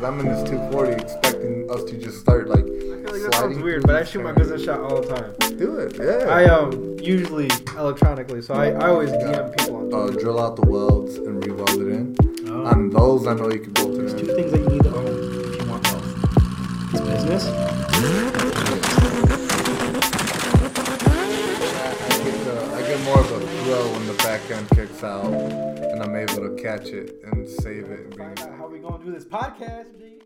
because I'm in this 240 expecting us to just start like. I feel like that sounds weird, but I shoot my business shot all the time. Do it, yeah. I um usually electronically, so I, I always DM people on uh, drill out the welds and re-weld it in. Oh. On those, I know you can bolt There's it two things that you need to own if you want wealth. It's business. I, I get the, I get more of a thrill when the back end kicks out and I'm able to catch it and save it and bring Find out how we gonna do this podcast, G.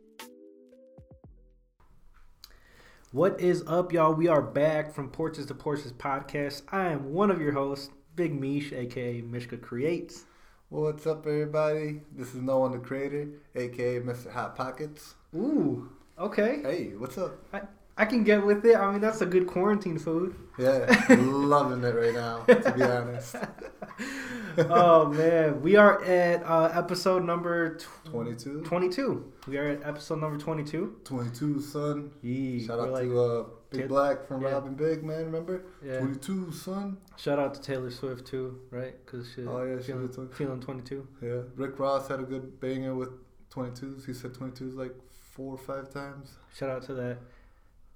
What is up, y'all? We are back from Porches to Porches podcast. I am one of your hosts, Big Mish, aka Mishka Creates. What's up, everybody? This is No One the Creator, aka Mr. Hot Pockets. Ooh, okay. Hey, what's up? I, I can get with it. I mean, that's a good quarantine food. Yeah, loving it right now, to be honest. oh man, we are at uh, episode number tw- 22? 22. We are at episode number 22. 22, son. Yee, Shout out like- to uh, Big Taylor- Black from yeah. Robin Big, man, remember? Yeah. 22, son. Shout out to Taylor Swift too, right? Because she, Oh, yeah, she feeling, too. feeling 22. Yeah, Rick Ross had a good banger with 22s. He said 22s like four or five times. Shout out to that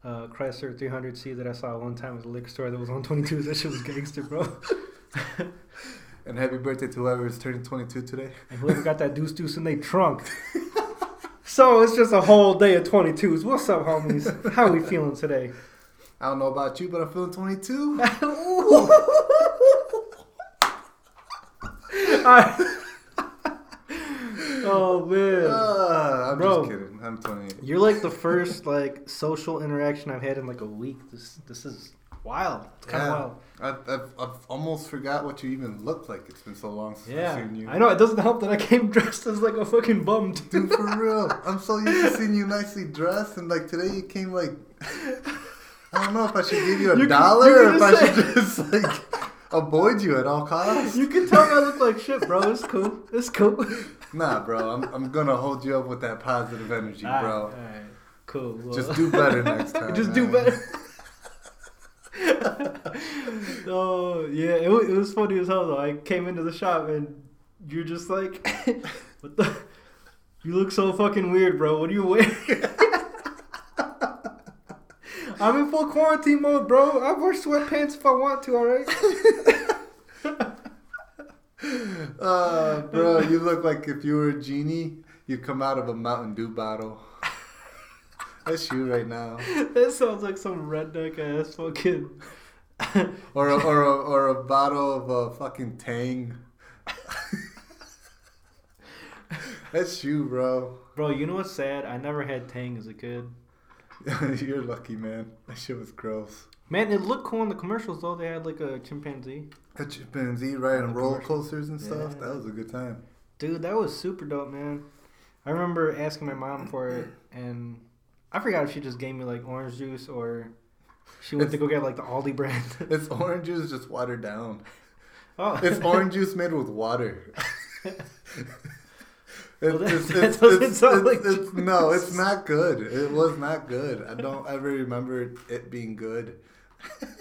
uh, Chrysler 300C that I saw one time at the liquor store that was on 22s. That shit was gangster, bro. And happy birthday to whoever is turning 22 today. and whoever got that deuce deuce in their trunk. so it's just a whole day of 22s. What's up, homies? How are we feeling today? I don't know about you, but I'm feeling 22. Oh man. Ah, I'm Bro. just kidding. I'm 28. You're like the first like social interaction I've had in like a week. This this is wild. It's kind of Yeah. wild. I've, I've, I've almost forgot what you even looked like. It's been so long since Yeah, I've seen you. I know it doesn't help that I came dressed as like a fucking bum. Dude, for real. I'm so used to seeing you nicely dressed, and like today you came like. I don't know if I should give you a You can- dollar you or can if I should just like avoid you at all costs. You can tell I look like shit, bro. It's cool. It's cool. Nah, bro. I'm, I'm gonna hold you up with that positive energy, bro. Alright, alright, cool. Well, Just do better next time. Just do better. oh yeah, it, wa- it was funny as hell though. I came into the shop and you're just like, what the? You look so fucking weird, bro. What are you wearing? I'm in full quarantine mode, bro. I wear sweatpants if I want to. All right. Uh, bro, you look like if you were a genie, you come out of a Mountain Dew bottle. That's you right now. that sounds like some redneck ass fucking. Or a, or a, or a bottle of a fucking Tang. That's you, bro. Bro, you know what's sad? I never had Tang as a kid. You're lucky, man. That shit was gross. Man, it looked cool in the commercials though. They had like a chimpanzee. A chimpanzee riding roller coasters and stuff. Yeah. That was a good time. Dude, that was super dope, man. I remember asking my mom for it, and I forgot if she just gave me like orange juice or she went to go get like the Aldi brand. It's orange juice just watered down. oh, It's orange juice made with water. Well, that- It's- that it's- doesn't it's- sound like it's- no, it's not good. It was not good. I don't ever remember it being good.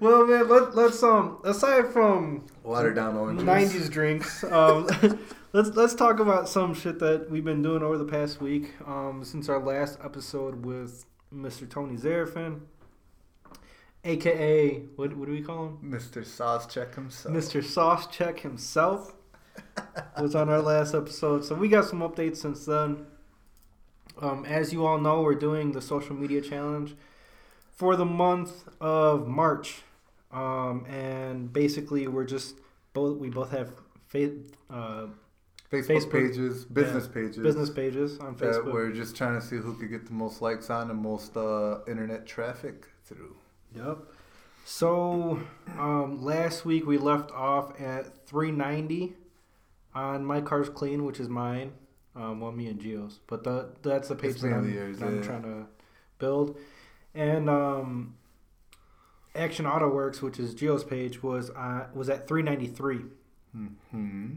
well, man, let, let's um aside from Watered down orange '90s drinks, um, let's let's talk about some shit that we've been doing over the past week. Um, since our last episode with Mr. Tony Zarafin, aka what what do we call him? Mr. Sauce check himself. Mr. Sauce Check himself was on our last episode. So we got some updates since then. Um, as you all know, we're doing the social media challenge for the month of March. Um, and basically, we're just both we both have fa- uh, Facebook, Facebook- pages, business pages. business pages on that Facebook. we're just trying to see who could get the most likes on and most uh, internet traffic through. Yep. So um, last week we left off at 390 on my car's clean, which is mine. Um, well, me and Geo's, but the, that's the page that I'm, yours, that I'm trying to build. And um, Action Auto Works, which is Geo's page, was uh, was at 393. Hmm.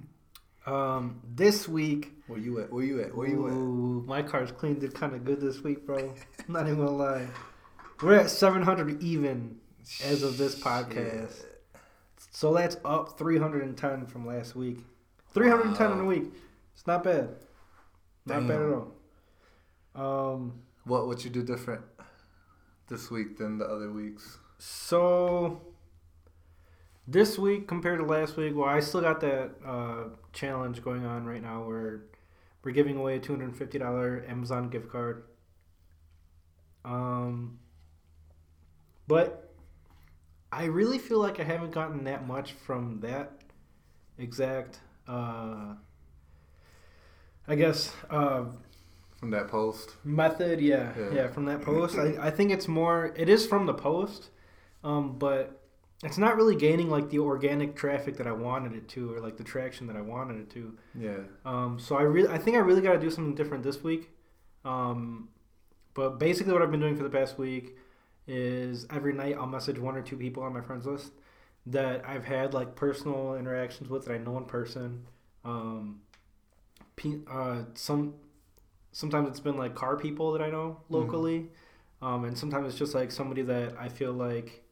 Um, this week, Where you at? Where you at? Where you at? My car's clean did kind of good this week, bro. Not even gonna lie. We're at 700 even as of this podcast. Shit. So that's up 310 from last week. 310 in a week. It's not bad. Not bad at all. Um, What what you do different this week than the other weeks? so this week compared to last week, well, I still got that uh, challenge going on right now where we're giving away a two hundred and fifty dollar Amazon gift card. Um, but I really feel like I haven't gotten that much from that exact. Uh, I guess uh, From that post. method yeah, Yeah. yeah from that post I, I think it's more it is from the post um, but it's not really gaining like the organic traffic that i wanted it to or like the traction that i wanted it to Yeah. um, so i really i think i really got to do something different this week um, but basically what i've been doing for the past week is every night i'll message one or two people on my friends list that i've had like personal interactions with that i know in person. Um, pe- uh, some sometimes it's been like car people that I know locally, um, and sometimes it's just like somebody that I feel like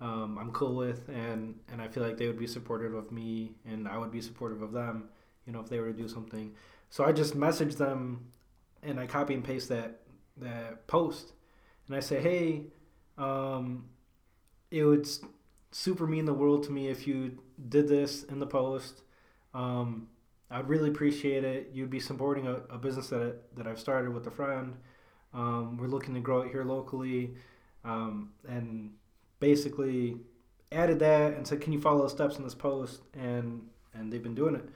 um, I'm cool with, and and I feel like they would be supportive of me, and I would be supportive of them, you know, if they were to do something. So I just message them, and I copy and paste that that post, and I say, hey, um, it would super mean the world to me if you did this in the post. Um, I'd really appreciate it. You'd be supporting a, a business that that I've started with a friend. Um, we're looking to grow it here locally, um, and basically added that and said, "Can you follow the steps in this post?" And and they've been doing it.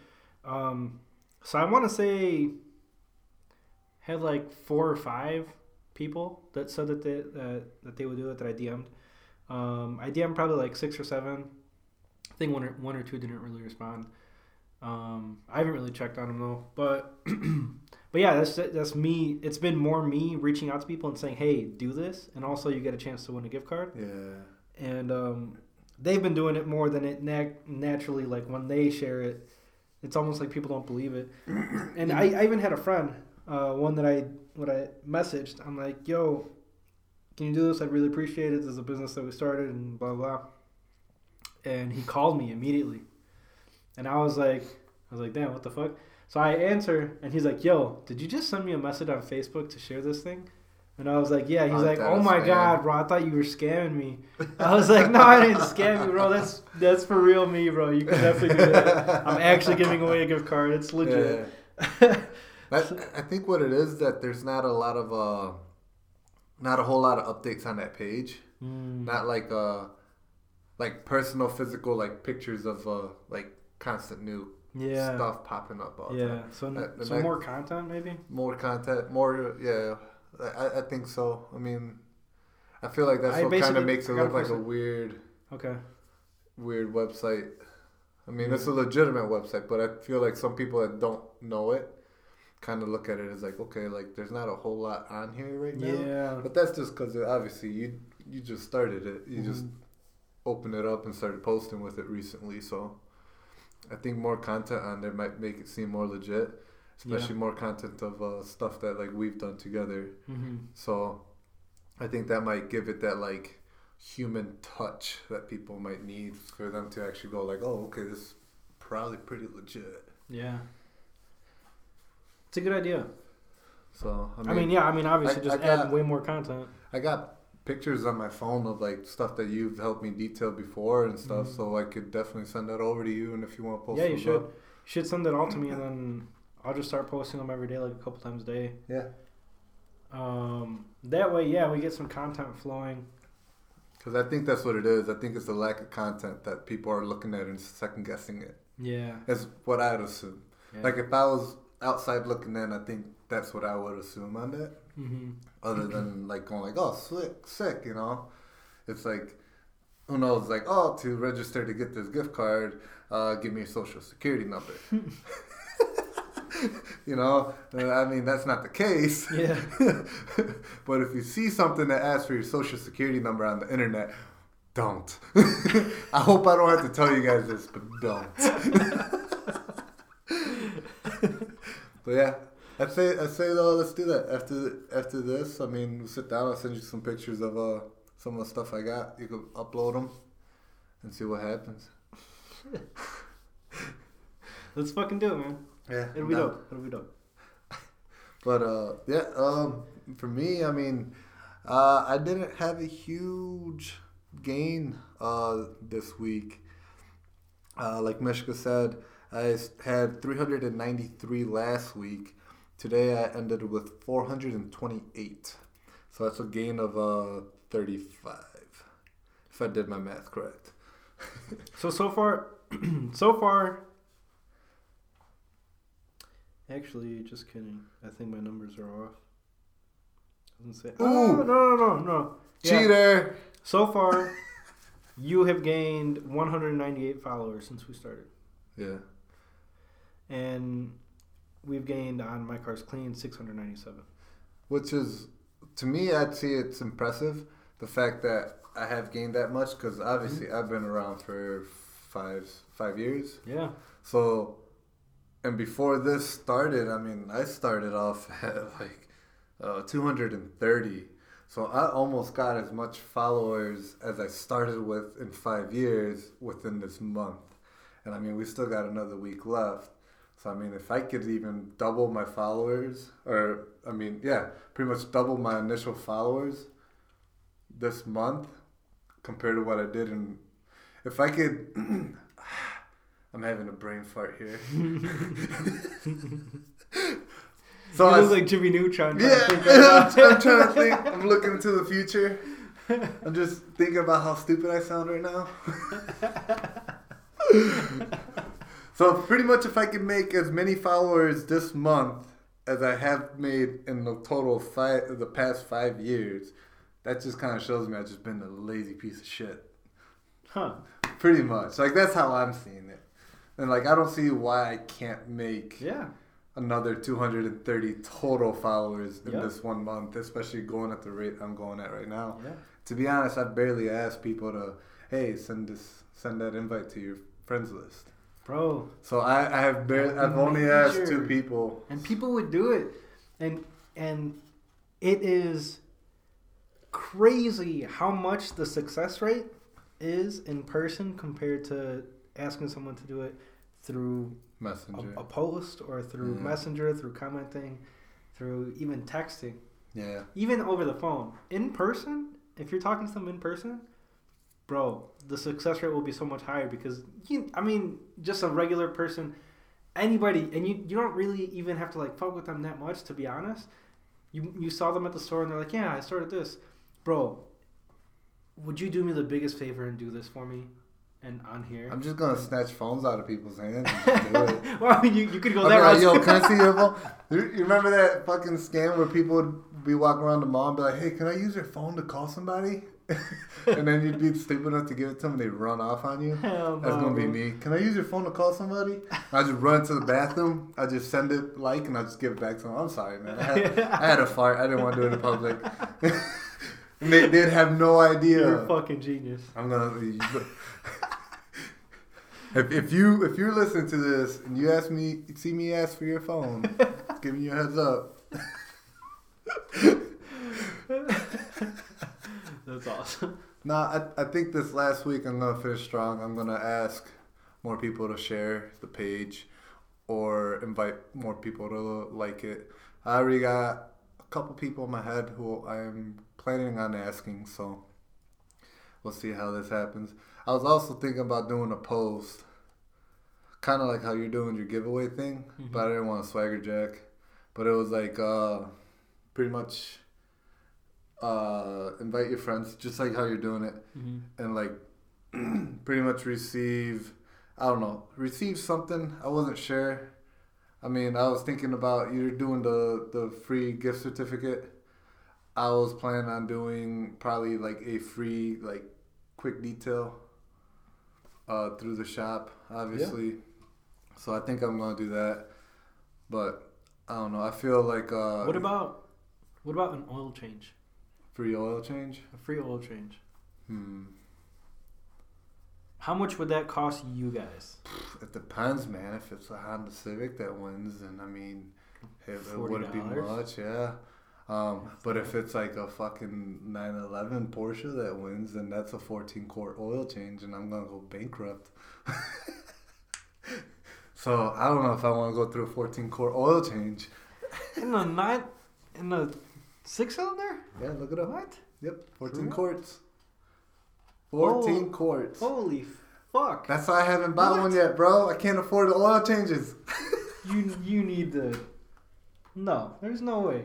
Um, so I want to say had like four or five people that said that they that, that they would do it that I DM'd. Um, I DM'd probably like six or seven. I think one or one or two didn't really respond. Um, I haven't really checked on them though, but but yeah, that's that's me. It's been more me reaching out to people and saying, "Hey, do this," and also you get a chance to win a gift card. Yeah. And um, they've been doing it more than it nat- naturally. Like when they share it, it's almost like people don't believe it. and I, I even had a friend, uh, one that I what I messaged. I'm like, "Yo, can you do this? I'd really appreciate it. This is a business that we started, and blah blah." And he called me immediately. And I was like, I was like, damn, what the fuck? So I answer, and he's like, yo, did you just send me a message on Facebook to share this thing? And I was like, yeah. He's like, oh my god, bro, I thought you were scamming me. I was like, no, I didn't scam you, bro. That's that's for real me, bro. You can definitely do that. I'm actually giving away a gift card. It's legit. Yeah. I think what it is that there's not a lot of uh, not a whole lot of updates on that page. Mm. Not like uh, like personal, physical, like pictures of uh, like constant new yeah. stuff popping up all the Yeah. time. So, the so next- more content, maybe. More content, more yeah. I, I think so. I mean, I feel like that's I what kind of makes it look like a weird, Okay. weird website. I mean, Mm. it's a legitimate website, but I feel like some people that don't know it kind of look at it as like, okay, like there's not a whole lot on here right now. Yeah. But that's just because obviously you you just started it. You just Mhm. opened it up and started posting with it recently. So I think more content on there might make it seem more legit, especially more content of uh, stuff that like we've done together. hmm So I think that might give it that like human touch that people might need for them to actually go like, oh, okay, this is probably pretty legit. Yeah. It's a good idea. So I mean, I mean, yeah. I mean, obviously, I- just I got- add way more content. I got pictures on my phone of like stuff that you've helped me detail before and stuff, Mhm. so I could definitely send that over to you. And if you want to post, Yeah, you should. up- You should send it all to me, and then I'll just start posting them every day, like a couple times a day. Yeah, Um, that way, yeah, we get some content flowing. because I think that's what it is. I think it's the lack of content that people are looking at and second guessing it. Yeah. Is what I'd assume. yeah. Like if I was outside looking in, I think that's what I would assume on that. hmm Other than like going like, oh, sick, sick, you know. It's like, who knows? Like, oh, to register to get this gift card, uh, give me your social security number. you know, Uh, I mean that's not the case. Yeah. but if you see something that asks for your social security number on the internet, don't. I hope I don't have to tell you guys this, but don't. But yeah, I'd say I'd say though, let's do that after after this. I mean, we'll sit down. I'll send you some pictures of uh some of the stuff I got. You can upload them and see what happens. Let's fucking do it, man. Yeah, It'll be no. dope. It'll be dope. But uh, yeah, um, for me, I mean, uh, I didn't have a huge gain uh, this week. Uh, like Mishka said, I had 393 last week. Today I ended with 428. So that's a gain of uh, 35, if I did my math correct. so so far, so far. Actually, just kidding. I think my numbers are off. Doesn't say. Ooh. Oh, no, no, no, no. Yeah. Cheater! So far, you have gained 198 followers since we started, Yeah. And we've gained on my car's clean 697. Which is, to me, I'd say it's impressive. The fact that I have gained that much, because obviously I've been around for five five years. Yeah. So, and before this started, I mean, I started off at like uh, 230. So I almost got as much followers as I started with in five years within this month. And I mean, we still got another week left. So I mean, if I could even double my followers, or I mean, yeah, pretty much double my initial followers this month compared to what I did and if I could, I'm having a brain fart here. so you I, look like Jimmy Neutron. trying to yeah, think right. I'm trying to think. I'm looking into the future. I'm just thinking about how stupid I sound right now. So pretty much, if I could make as many followers this month as I have made in the total five the past five years, that just kind of shows me I've just been a lazy piece of shit. Huh. Pretty much, like that's how I'm seeing it. And like I don't see why I can't make Yeah. another 230 total followers in Yep. this one month, especially going at the rate I'm going at right now. Yeah. To be honest, I've barely asked people to, hey, send this, send that invite to your friends list. Bro, So I, I have barely, I've only asked two people. and people would do it and and it is crazy how much the success rate is in person compared to asking someone to do it through a, Messenger. a post or through Yeah. messenger through commenting through even texting Yeah. even over the phone in person if you're talking to them in person bro the success rate will be so much higher because you i mean just a regular person anybody and you you don't really even have to like fuck with them that much to be honest you you saw them at the store and they're like yeah i started this bro would you do me the biggest favor and do this for me and on here I'm just gonna snatch phones out of people's hands and do it. well I mean, you, you could go I'll that be like, yo, can I see your phone? You you remember that fucking scam where people would be walking around the mall and be like, hey, can I use your phone to call somebody? and then you'd be stupid enough to give it to them and they'd run off on you. Hell That's no, gonna be me. Can I use your phone to call somebody? I just run to the bathroom. I just send it like, and I just give it back to them. I'm sorry, man. I had, I had a fart. I didn't want to do it in public. and they, they'd have no idea. You're a fucking genius. I'm gonna. If, if you if you're listening to this and you ask me see me ask for your phone, giving you a heads up. That's awesome. Nah, I, I think this last week I'm gonna finish strong. I'm gonna ask more people to share the page or invite more people to like it. I already got a couple people in my head who I'm planning on asking, so we'll see how this happens. I was also thinking about doing a post, kind of like how you're doing your giveaway thing, but I didn't want to swagger jack. But it was like uh, pretty much uh, invite your friends, just like how you're doing it Mm-hmm. and like pretty much receive I don't know receive something I wasn't sure I mean I was thinking about you're doing the the free gift certificate I was planning on doing probably like a free like quick detail uh, through the shop obviously Yeah. so I think I'm gonna do that but I don't know I feel like uh, What about what about an oil change? Free oil change A free oil change. hmm How much would that cost you guys? It depends, man. If it's a Honda Civic that wins, then I mean, it, it wouldn't be much, yeah. Um, but if it's like a fucking 911 Porsche that wins, then that's a 14 quart oil change, and I'm gonna go bankrupt. so I don't know if I want to go through a 14 quart oil change. in the nine, in the six cylinder. Yeah, look it up. What? Yep, 14 real? quarts. 14 Oh. quarts. Holy fuck! That's why I haven't bought What? one yet, bro. I can't afford the oil changes. You you need the. No, there's no way.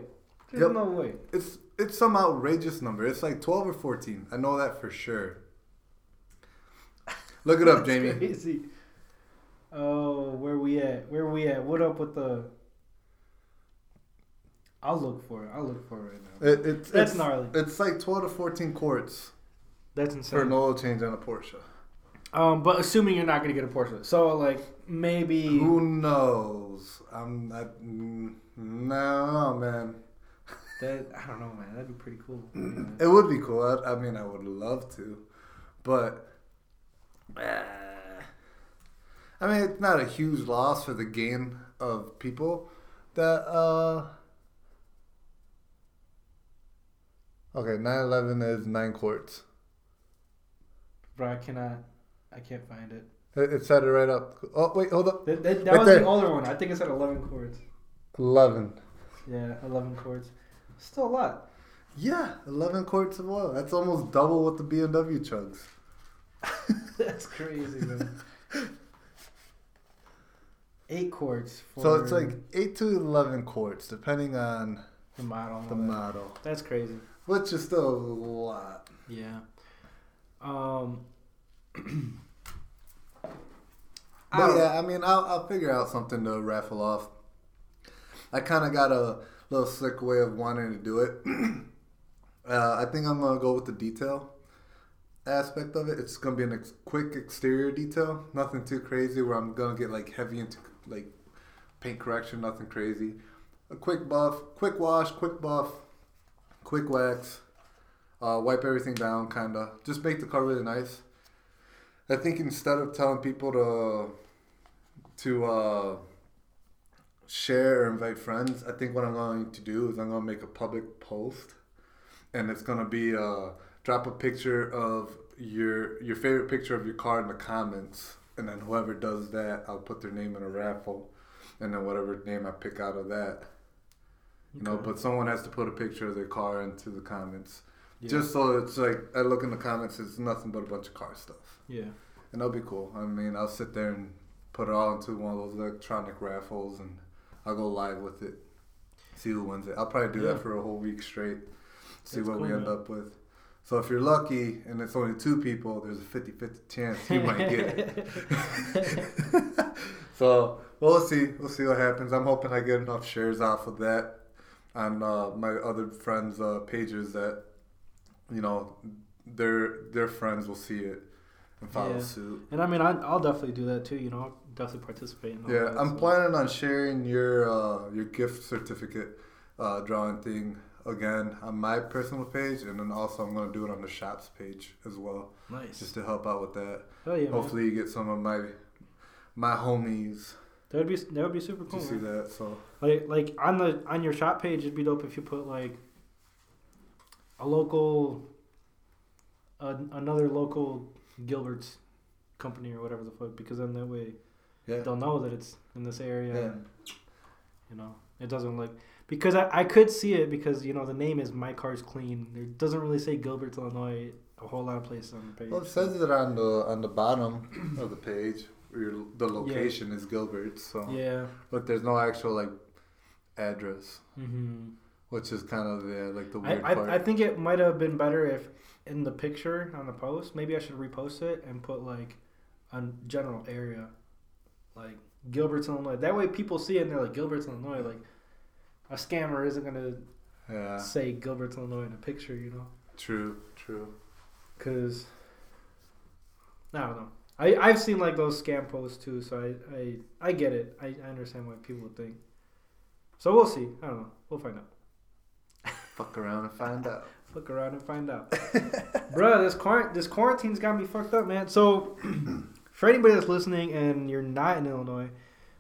There's Yep. no way. It's it's some outrageous number. It's like 12 or 14. I know that for sure. Look it up, Jamie. Crazy. Oh, where we at? Where we at? What up with the? I'll look for it. I'll look for it right now. It, it's That's it's, gnarly. It's like 12 to 14 quarts That's for insane. an oil change on a Porsche. Um, but assuming you're not gonna get a Porsche, so like maybe Who knows? I'm not. mm, No, man. that I don't know, man. That'd be pretty cool. It would be cool. I, I mean, I would love to, but uh, I mean, it's not a huge loss for the gain of people that. uh Okay, 911 is nine quarts. Bro, I cannot. I can't find it. It, it said it right up. Oh wait, hold up. That, that, that Right was there. the older one. I think it's at 11 quarts. 11. Yeah, 11 quarts. Still a lot. Yeah, 11 quarts of oil. That's almost double what the BMW chugs. That's crazy, man. Eight quarts. for So it's like 8 to 11 quarts, depending on the model. the model, That's crazy. Which is still a lot. Yeah. Um. I But yeah, I mean, I'll, I'll figure out something to raffle off. I kind of got a little slick way of wanting to do it. uh, I think I'm gonna go with the detail aspect of it. It's gonna be a ex- quick exterior detail, nothing too crazy. Where I'm gonna get like heavy into like paint correction, nothing crazy. A quick buff, quick wash, quick buff, quick wax. Uh, wipe everything down, kinda. Just make the car really nice. I think instead of telling people to to uh, share or invite friends, I think what I'm going to do is I'm going to make a public post, and it's going to be uh, drop a picture of your your favorite picture of your car in the comments, and then whoever does that, I'll put their name in a raffle, and then whatever name I pick out of that, you know. But someone has to put a picture of their car into the comments, Yeah. just so it's like I look in the comments, it's nothing but a bunch of car stuff yeah. and that'll be cool. I mean, I'll sit there and put it all into one of those electronic raffles, and I'll go live with it. See who wins it. I'll probably do Yeah. that for a whole week straight. See That's what we cool, end man. up with. So if you're lucky and it's only two people, there's a 50-50 chance you might get it. so well, we'll see. We'll see what happens. I'm hoping I get enough shares off of that on uh, my other friends' uh, pages that you know their their friends will see it and follow Yeah. suit. And I mean, I, I'll definitely do that too. You know, I'll definitely participate. Yeah, that, I'm so. planning on sharing your uh, your gift certificate uh, drawing thing again on my personal page, and then also I'm gonna do it on the shops page as well, Nice. just to help out with that. Hell yeah, man. Hopefully, you get some of my my homies That would be that would be super cool. to see man. that. So Like like on the on your shop page, it'd be dope if you put like a local, uh, another local Gilberts company or whatever the fuck, because then that way yeah, they'll know that it's in this area. Yeah. And, you know, it doesn't look because I, I could see it because you know the name is My Car's Clean. It doesn't really say Gilberts, Illinois. A whole lot of places on the page. well, it says it on the on the bottom of the page. Your, the location is Gilbert. So, yeah. but there's no actual like address, Mm-hmm. which is kind of yeah, like the I, weird part. I, I think it might have been better if in the picture on the post, maybe I should repost it and put like a general area, like Gilberts, Illinois. That way people see it and they're like, Gilberts, Illinois. Like, a scammer isn't going to yeah, say Gilberts, Illinois in a picture, you know? true, true. Because, I don't know. I, I've seen like those scam posts too, so I, I, I get it. I, I understand what people would think. So we'll see. I don't know. We'll find out. Fuck around and find out. Fuck around and find out. Bruh, this quar- this quarantine's got me fucked up, man. So, for anybody that's listening and you're not in Illinois,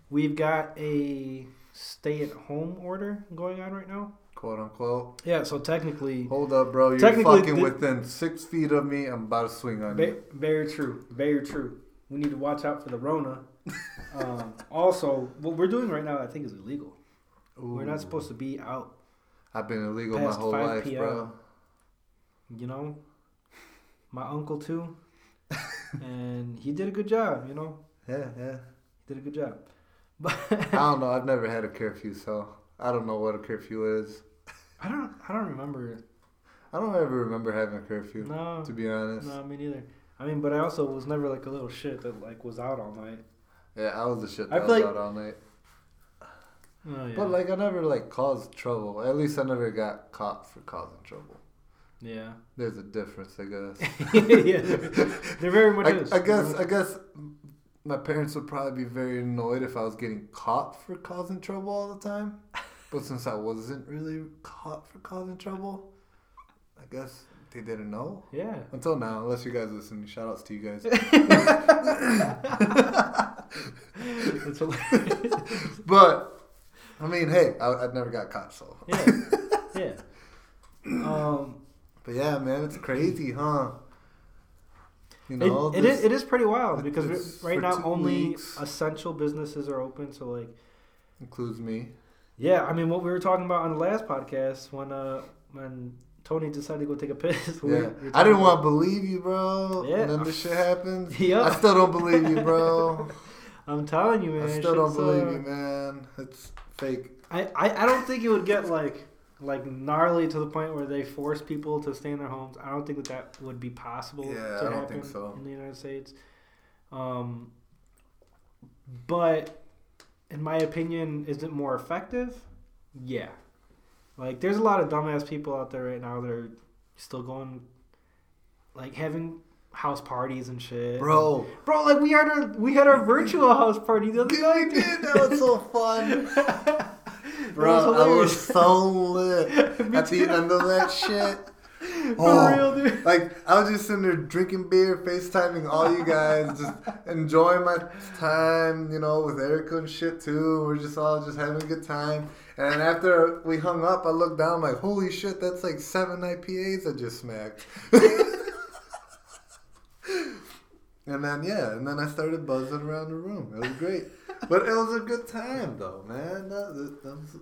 we've got a stay at home order going on right now. Quote unquote. Yeah, so technically, Hold up, bro. You're fucking thi- within six feet of me. I'm about to swing on Ve- you. very true. Very true. We need to watch out for the Rona. um, also, what we're doing right now, I think, is illegal. We're not supposed to be out. I've been illegal my whole 5 life, p.m.. bro. You know, my uncle too, and he did a good job. You know, Yeah, yeah. he did a good job. But I don't know. I've never had a curfew, so I don't know what a curfew is. I don't. I don't remember. I don't ever remember having a curfew, No, to be honest. no, me neither. I mean, but I also was never like a little shit that like was out all night. Yeah, I was the shit that feel was like- out all night. Oh yeah. But like, I never like caused trouble. At least I never got caught for causing trouble. yeah. There's a difference, I guess. yeah. There very much I, is. I guess. I guess my parents would probably be very annoyed if I was getting caught for causing trouble all the time. But since I wasn't really caught for causing trouble, I guess they didn't know. Yeah. Until now, unless you guys listen. Shout outs to you guys. It's hilarious. But I mean, hey, I, I never got caught, so. yeah. Yeah. Um. But yeah, man, it's crazy, huh? You know, it this is. It is pretty wild because right now only weeks. essential businesses are open. So like, includes me. Yeah. I mean, what we were talking about on the last podcast when uh when Tony decided to go take a piss. we- Yeah, I didn't want to believe you, bro. Yeah. And then this shit happens. Yeah. I still don't believe you, bro. I'm telling you, man. I still don't believe uh, you, man. It's fake. I, I, I don't think it would get like like gnarly to the point where they force people to stay in their homes. I don't think that that would be possible Yeah, to I don't happen think so. in the United States. Um, but in my opinion, is it more effective? Yeah. Like there's a lot of dumbass people out there right now that are still going like having house parties and shit. Bro, Bro, like we had our we had our virtual house party the other Dude, night. did. That was so fun. Bro, was I was so lit at the end of that shit. For Oh, real, dude. Like I was just sitting there drinking beer, FaceTiming all you guys, just enjoying my time, you know, with Erica and shit too. We're just all just having a good time. And after we hung up, I looked down like, holy shit, that's like seven IPAs I just smacked. and then yeah, and then I started buzzing around the room. It was great, but it was a good time though, man. That, that, that was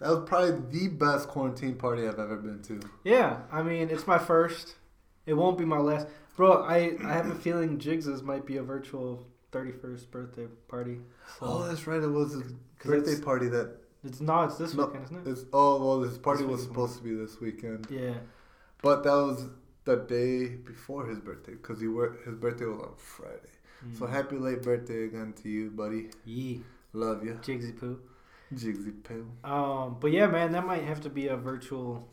that was probably the best quarantine party I've ever been to. Yeah, I mean it's my first. It won't be my last, bro. I I have a feeling Jigs's might be a virtual thirty first birthday party. So Oh, that's right. It was his birthday party that. it's no, it's this No, weekend, isn't it? It's, oh well, his party This was supposed to be this weekend, Yeah. but that was the day before his birthday because he worked. His birthday was on Friday. So Mm. happy late birthday again to you, buddy. Yee, Love you, Jigsy poo. Jigsy Poo. Um, but yeah, man, that might have to be a virtual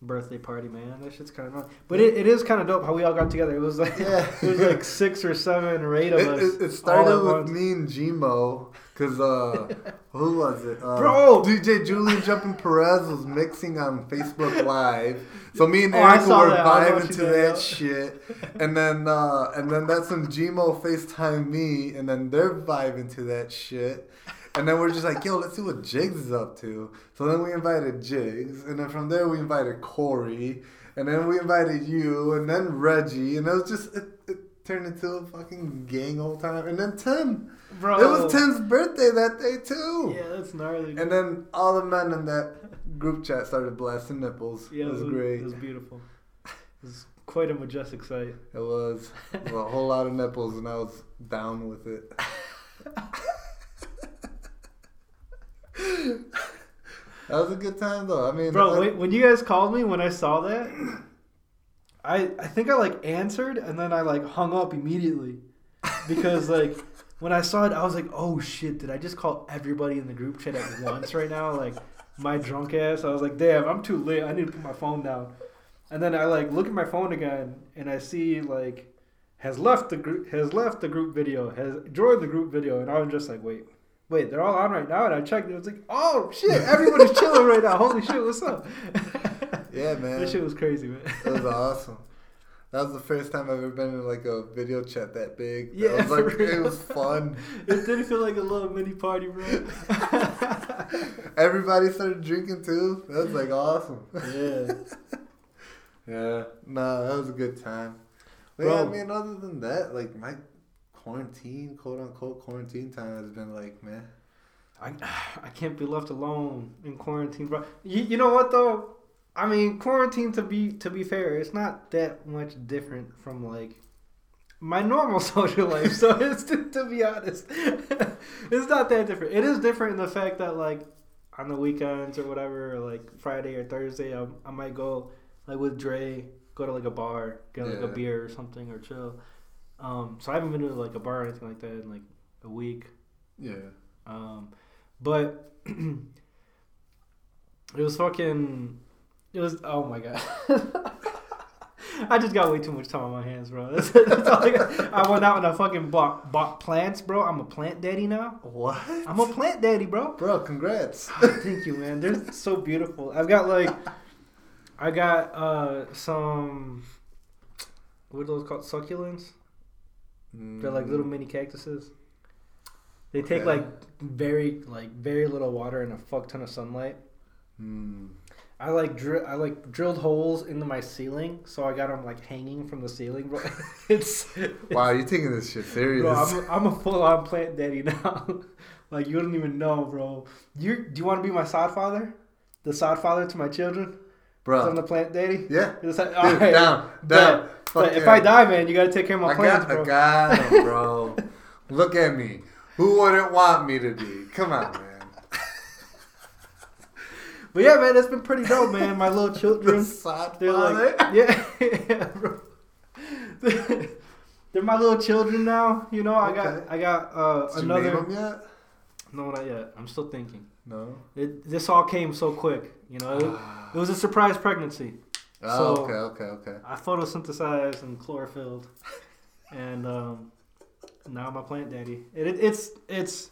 birthday party, man. That shit's kind of fun. But it, it is kind of dope how we all got together. It was like Yeah. it was like six or seven or eight of It, us. it, it all started with once. me and Gmo, cause uh, who was it? Uh, Bro! DJ Julian Jumping Perez was mixing on Facebook Live. So me and Oh, Erica saw were. Vibing to that shit, and then uh, and then that's when Gmo Facetime me, and then they're vibing to that shit. And then we're just like, yo, let's see what Jigs is up to. So then we invited Jigs, and then from there we invited Corey, and then we invited you, and then Reggie, and it was just it, it turned into a fucking gang all time. And then Tim, Bro. it was Tim's birthday that day too. Yeah, that's gnarly. And then all the men in that group chat started blasting nipples. yeah, it was great. It was beautiful. It was quite a majestic sight. It was, It was a whole lot of nipples, and I was down with it. that was a good time, though. I mean, Bro, I- wait, when you guys called me when I saw that, I I think I like answered and then I like hung up immediately because like when I saw it, I was like, oh shit, did I just call everybody in the group chat at once right now? Like my drunk ass. I was like, damn, I'm too late. I need to put my phone down. And then I like look at my phone again and I see like has left the group has left the group video has joined the group video and I was just like, wait. Wait, they're all on right now, and I checked. And it was like, oh shit, everybody's chilling right now. Holy shit, what's up? yeah, man, That shit was crazy, man. it was awesome. That was the first time I've ever been in like a video chat that big. Yeah, it was like it was fun. It did feel like a little mini party, bro. Everybody started drinking too. That was like awesome. yeah. Yeah, no, that was a good time. But yeah, I mean, other than that, like my quarantine, quote unquote quarantine time has been like, man, I I can't be left alone in quarantine, bro. You, you know what though? I mean, quarantine to be to be fair, it's not that much different from like my normal social life. So it's to, to be honest, it's not that different. It is different in the fact that like on the weekends or whatever, or like Friday or Thursday, I, I might go like with Dre, go to like a bar, get like a beer or something or chill. Um, so I haven't been to like a bar or anything like that in like a week. Yeah. Um, but it was fucking. It was. Oh my god. I just got way too much time on my hands, bro. That's, that's I. I went out and I fucking bought bought plants, bro. I'm a plant daddy now. What? I'm a plant daddy, bro. Bro, congrats. Thank you, man. They're so beautiful. I've got like, I got uh some. What are those called? Succulents. They're like little mini cactuses. They take Okay. like very like very little water and a fuck ton of sunlight. Mm. I like dri- I like drilled holes into my ceiling, so I got them like hanging from the ceiling. Bro, it's Wow, you're taking this shit serious. bro. I'm a, I'm a full on plant daddy now. like you don't even know, bro. You do you want to be my sod father? The sod father to my children? 'Cause I'm the plant daddy. Yeah. It's like, Dude, right, down, down. But if. I die, man, you gotta take care of my I plants, got, bro. I got him, bro. Look at me. Who wouldn't want me to be? Come on, man. But yeah, man, it's been pretty dope, man. My little children. The They're father. like, yeah, yeah, bro. They're my little children now. You know, I got, I got uh, Did you another. name him yet? No, not yet. I'm still thinking. No. It, this all came so quick. You know, it, it was a surprise pregnancy. Oh, So- okay, okay, okay. I photosynthesized and chlorophylled, and um, now I'm a plant daddy. It, it, it's it's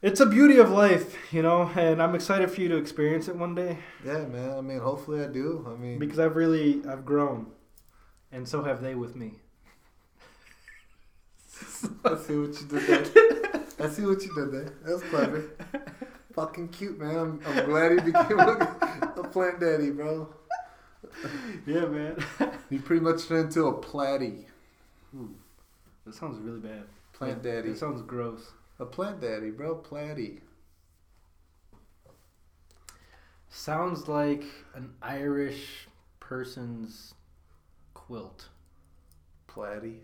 it's a beauty of life, you know, and I'm excited for you to experience it one day Yeah, man. I mean, hopefully I do. I mean, because I've really I've grown, and so have they with me. I see what you did there. I see what you did there. That was clever. Fucking cute, man. I'm, I'm glad he became a, a plant daddy, bro. Yeah, man. You pretty much turned into a platty. Hmm. That sounds really bad. Plant That- daddy. That sounds gross. A plant daddy, bro. Platty. Sounds like an Irish person's quilt. Platty.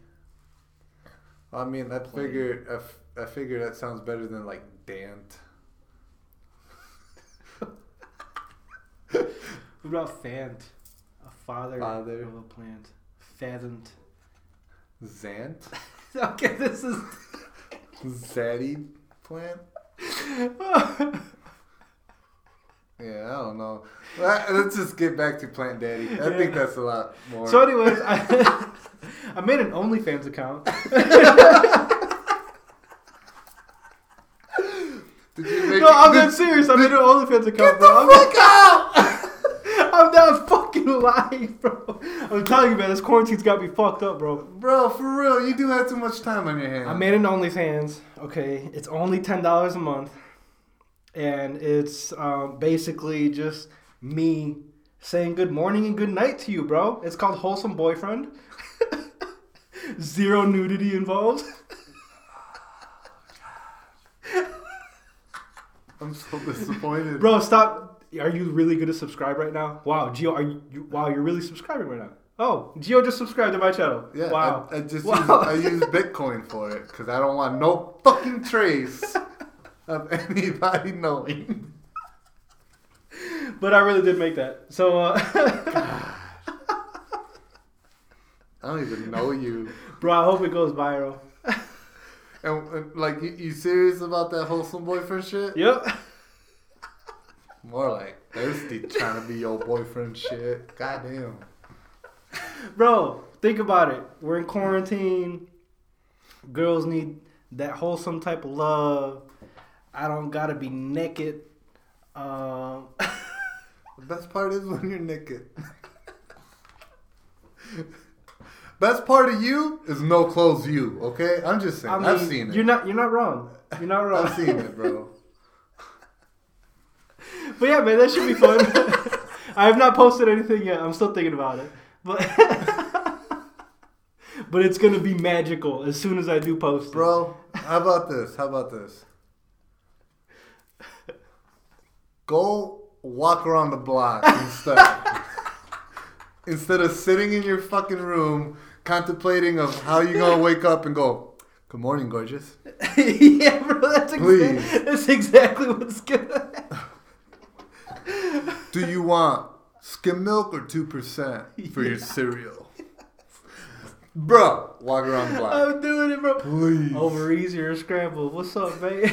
I mean, I figured I, f- I figure that sounds better than like Dant. What about Fant? Father, Father. of a plant. Fadant. Zant. okay, this is. Zaddy plant. Yeah, I don't know. Uh, let's just get back to Plant Daddy. I think that's a lot more. so, anyways, I, I made an OnlyFans account. Did you make No, I'm did- not serious. I made an OnlyFans account, Get bro. the I'm, fuck out! I'm not lying, bro. I'm telling you, man, this quarantine's got me fucked up, bro. Bro, for real, you do have too much time on your hands. I made an OnlyFans. Okay, it's only ten dollars a month, and it's um, basically just me saying good morning and good night to you, bro. It's called Wholesome Boyfriend. Zero nudity involved. I'm so disappointed. Bro, stop. Are you really gonna subscribe right now? Wow, Gio, are you? you wow, you're really subscribing right now. Oh, Gio just subscribed to my channel. Yeah, Wow. I, I just Wow. use, I use Bitcoin for it because I don't want no fucking trace of anybody knowing. but I really did make that. So, uh, I don't even know you. bro, I hope it goes viral. And, and, like, you, you serious about that wholesome boyfriend shit? Yep. More like thirsty trying to be your boyfriend shit. Goddamn. Bro, think about it. We're in quarantine. Girls need that wholesome type of love. I don't gotta be naked. Um, The best part is when you're naked. best part of you is no clothes you, okay? I'm just saying. I mean, I've seen it. You're not. You're not wrong. You're not wrong. I've seen it, bro. But yeah, man, that should be fun. I have not posted anything yet. I'm still thinking about it, but but it's gonna be magical as soon as I do post. it. Bro, how about this? How about this? Go walk around the block instead. instead of sitting in your fucking room contemplating of how you gonna wake up and go, "Good morning, gorgeous." yeah, bro, that's, exa- that's exactly what's gonna Do you want skim milk or two percent for your cereal? Bro, walk around the block. I'm doing it, bro. Please. Over easy or scramble. What's up, man?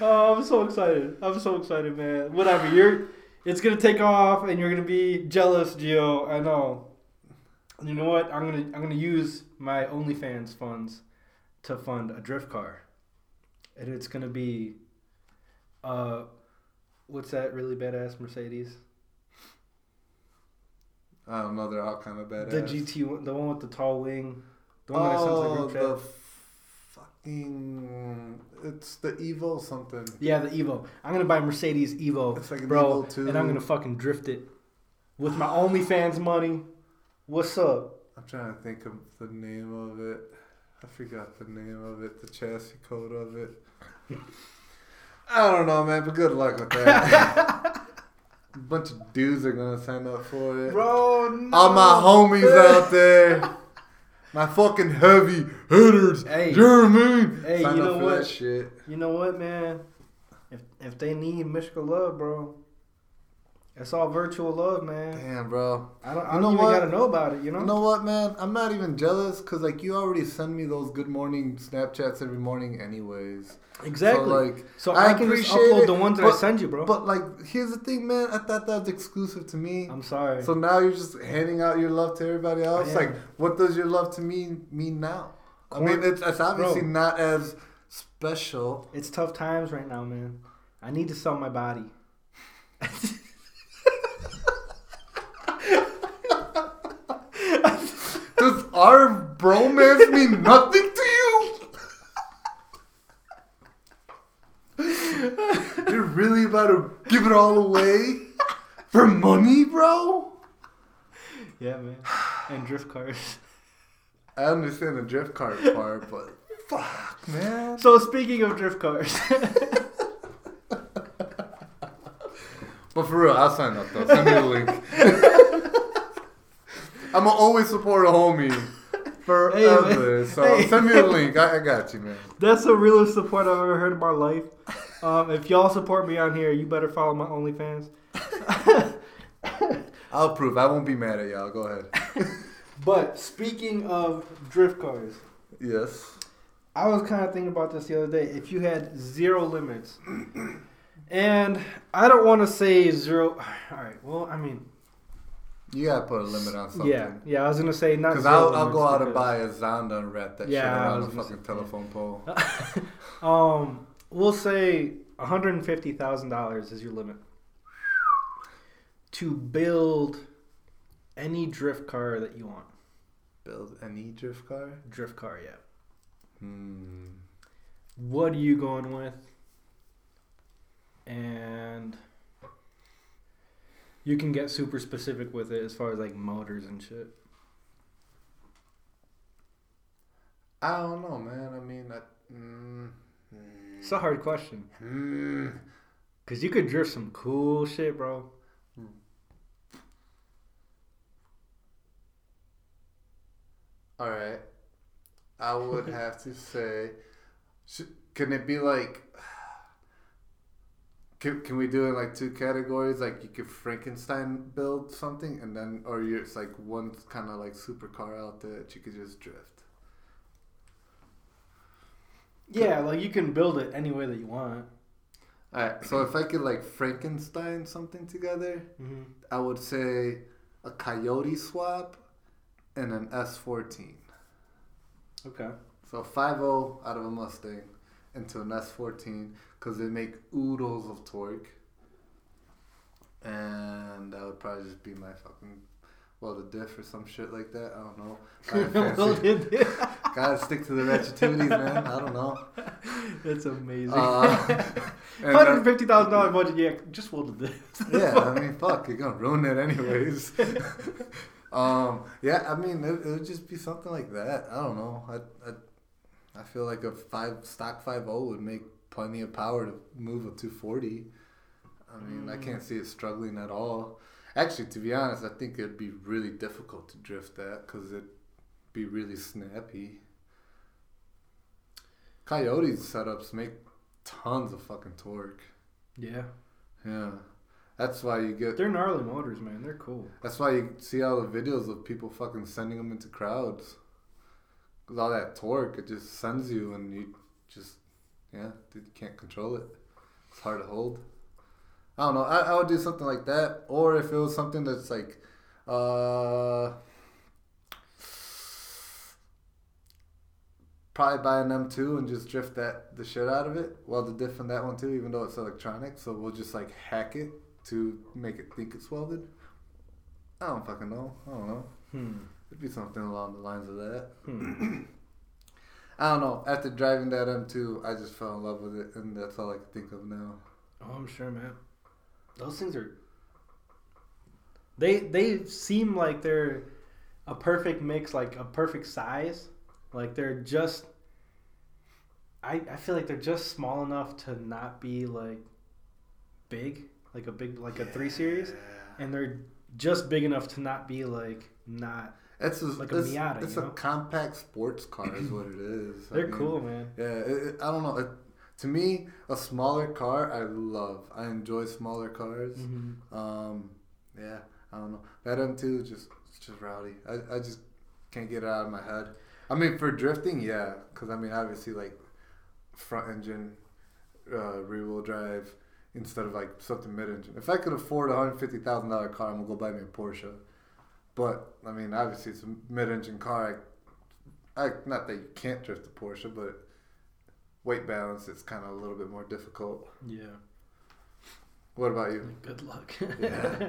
oh, I'm so excited. I'm so excited, man. Whatever. You're it's gonna take off and you're gonna be jealous, Gio. I know. You know what? I'm gonna I'm gonna use my OnlyFans funds to fund a drift car. And it's gonna be uh what's that really badass Mercedes? I don't know. They're all kind of badass. The GT one the one with the tall wing. The one that I sent to the oh, group fucking. It's the Evo something. Yeah, the Evo. I'm gonna buy a Mercedes Evo, It's like an bro, Evo too. and I'm gonna fucking drift it with my OnlyFans money. What's up? I'm trying to think of the name of it. I forgot the name of it, the chassis code of it. I don't know, man, but good luck with that. A bunch of dudes are gonna sign up for it. Bro, no. All my homies out there, my fucking heavy hitters. Hey. you know what Hey, Sign you up know for what? that shit. You know what, man? If if they need Michigan love, bro, it's all virtual love, man. Damn, bro. I don't. I You don't know even what? gotta know about it. You know. You know what, man? I'm not even jealous because like you already send me those good morning Snapchats every morning, anyways. exactly. So like, So I I, can just upload it, the ones that I send you, bro. but like, here's the thing, man. I thought that was exclusive to me. I'm sorry. So now you're just handing out your love to everybody else. Like, what does your love to me mean now? I mean, it's, it's obviously Bro. not as special. It's tough times right now, man. I need to sell my body. Does our bromance mean nothing to you? You're really about to give it all away for money, bro? Yeah, man. And drift cars. I understand the drift car part, but fuck, man. So speaking of drift cars, But for real, I'll sign up though. Send me the link. I'm gonna always support a homie forever. man. So Hey. send me the link. I, I got you, man. that's the realest support I've ever heard in my life. Um, if y'all support me on here, you better follow my OnlyFans. I'll prove. I won't be mad at y'all. Go ahead. But speaking of drift cars, yes. I was kind of thinking about this the other day. If you had zero limits, and I don't want to say zero. All right. Well, I mean, You gotta put a limit on something. yeah, yeah. I was gonna say not. Because I'll, I'll go out and buy a Zonda and wrap that Yeah, shit around the fucking say, telephone pole. Um, we'll say one hundred and fifty thousand dollars is your limit to build any drift car that you want. Build any drift car? Drift car, yeah. Hmm. What are you going with? And you can get super specific with it as far as like motors and shit. I don't know, man. I mean, I, mm, It's a hard question mm, because you could drift some cool shit, bro. all right. I would have to say, sh- can it be like? Can, can we do it in like two categories? Like you could Frankenstein build something, and then or you're, it's like one kind of like supercar out there that you could just drift. Yeah, like you can build it any way that you want. All right. So if I could like Frankenstein something together, Mm-hmm. I would say a Coyote swap and an S14. Okay. So 5.0 out of a Mustang into an S14 because they make oodles of torque. And that would probably just be my fucking, well, the diff or some shit like that. I don't know. Gotta stick to the ratchetunities, man. I don't know. That's amazing. Uh, and, Hundred uh, fifty thousand dollar budget. Yeah, just we'll do yeah, I mean, fuck, you're gonna ruin it anyways. um, yeah, I mean, it, it would just be something like that. I don't know. I, I, I feel like a five stock five zero would make plenty of power to move a two forty. I mean, I Mm. can't see it struggling at all. Actually, to be honest, I think it'd be really difficult to drift that because it'd be really snappy. Coyotes setups make tons of fucking torque. Yeah, Yeah, that's why you get. they're gnarly motors, man. They're cool. That's why you see all the videos of people fucking sending them into crowds. Cause all that torque, it just sends you, and you just, yeah, dude, you can't control it. It's hard to hold. I don't know. I, I would do something like that, or if it was something that's like, uh, probably buy an M2 and just drift that the shit out of it. Well, the diff in that one too, even though it's electronic, so we'll just like hack it to make it think it's welded. I don't fucking know. I don't know. Hmm. It'd be something along the lines of that. Hmm. I don't know. After driving that M2, I just fell in love with it, and that's all I can think of now. Oh, I'm sure, man. Those things are. They they seem like they're a perfect mix, like a perfect size. Like they're just. I I feel like they're just small enough to not be like big, like a big like a three series, and they're just big enough to not be like not. It's a, Like a it's, Miata, It's a know? compact sports car, is what it is. They're mean, cool, man. Yeah, it, it- I don't know. It, to me, a smaller car, I love. I enjoy smaller cars. hmm Um, yeah, I don't know. That M2 is just it's just rowdy. I, I just can't get it out of my head. I mean, for drifting, yeah, because I mean, obviously, like front engine, uh, rear wheel drive instead of like something mid engine. If I could afford a hundred fifty thousand dollar car, I'm gonna go buy me a Porsche. But I mean, obviously, it's a mid engine car. I, I not that you can't drift a Porsche, but weight balance it's kind of a little bit more difficult. Yeah. What about you? Good luck. Yeah.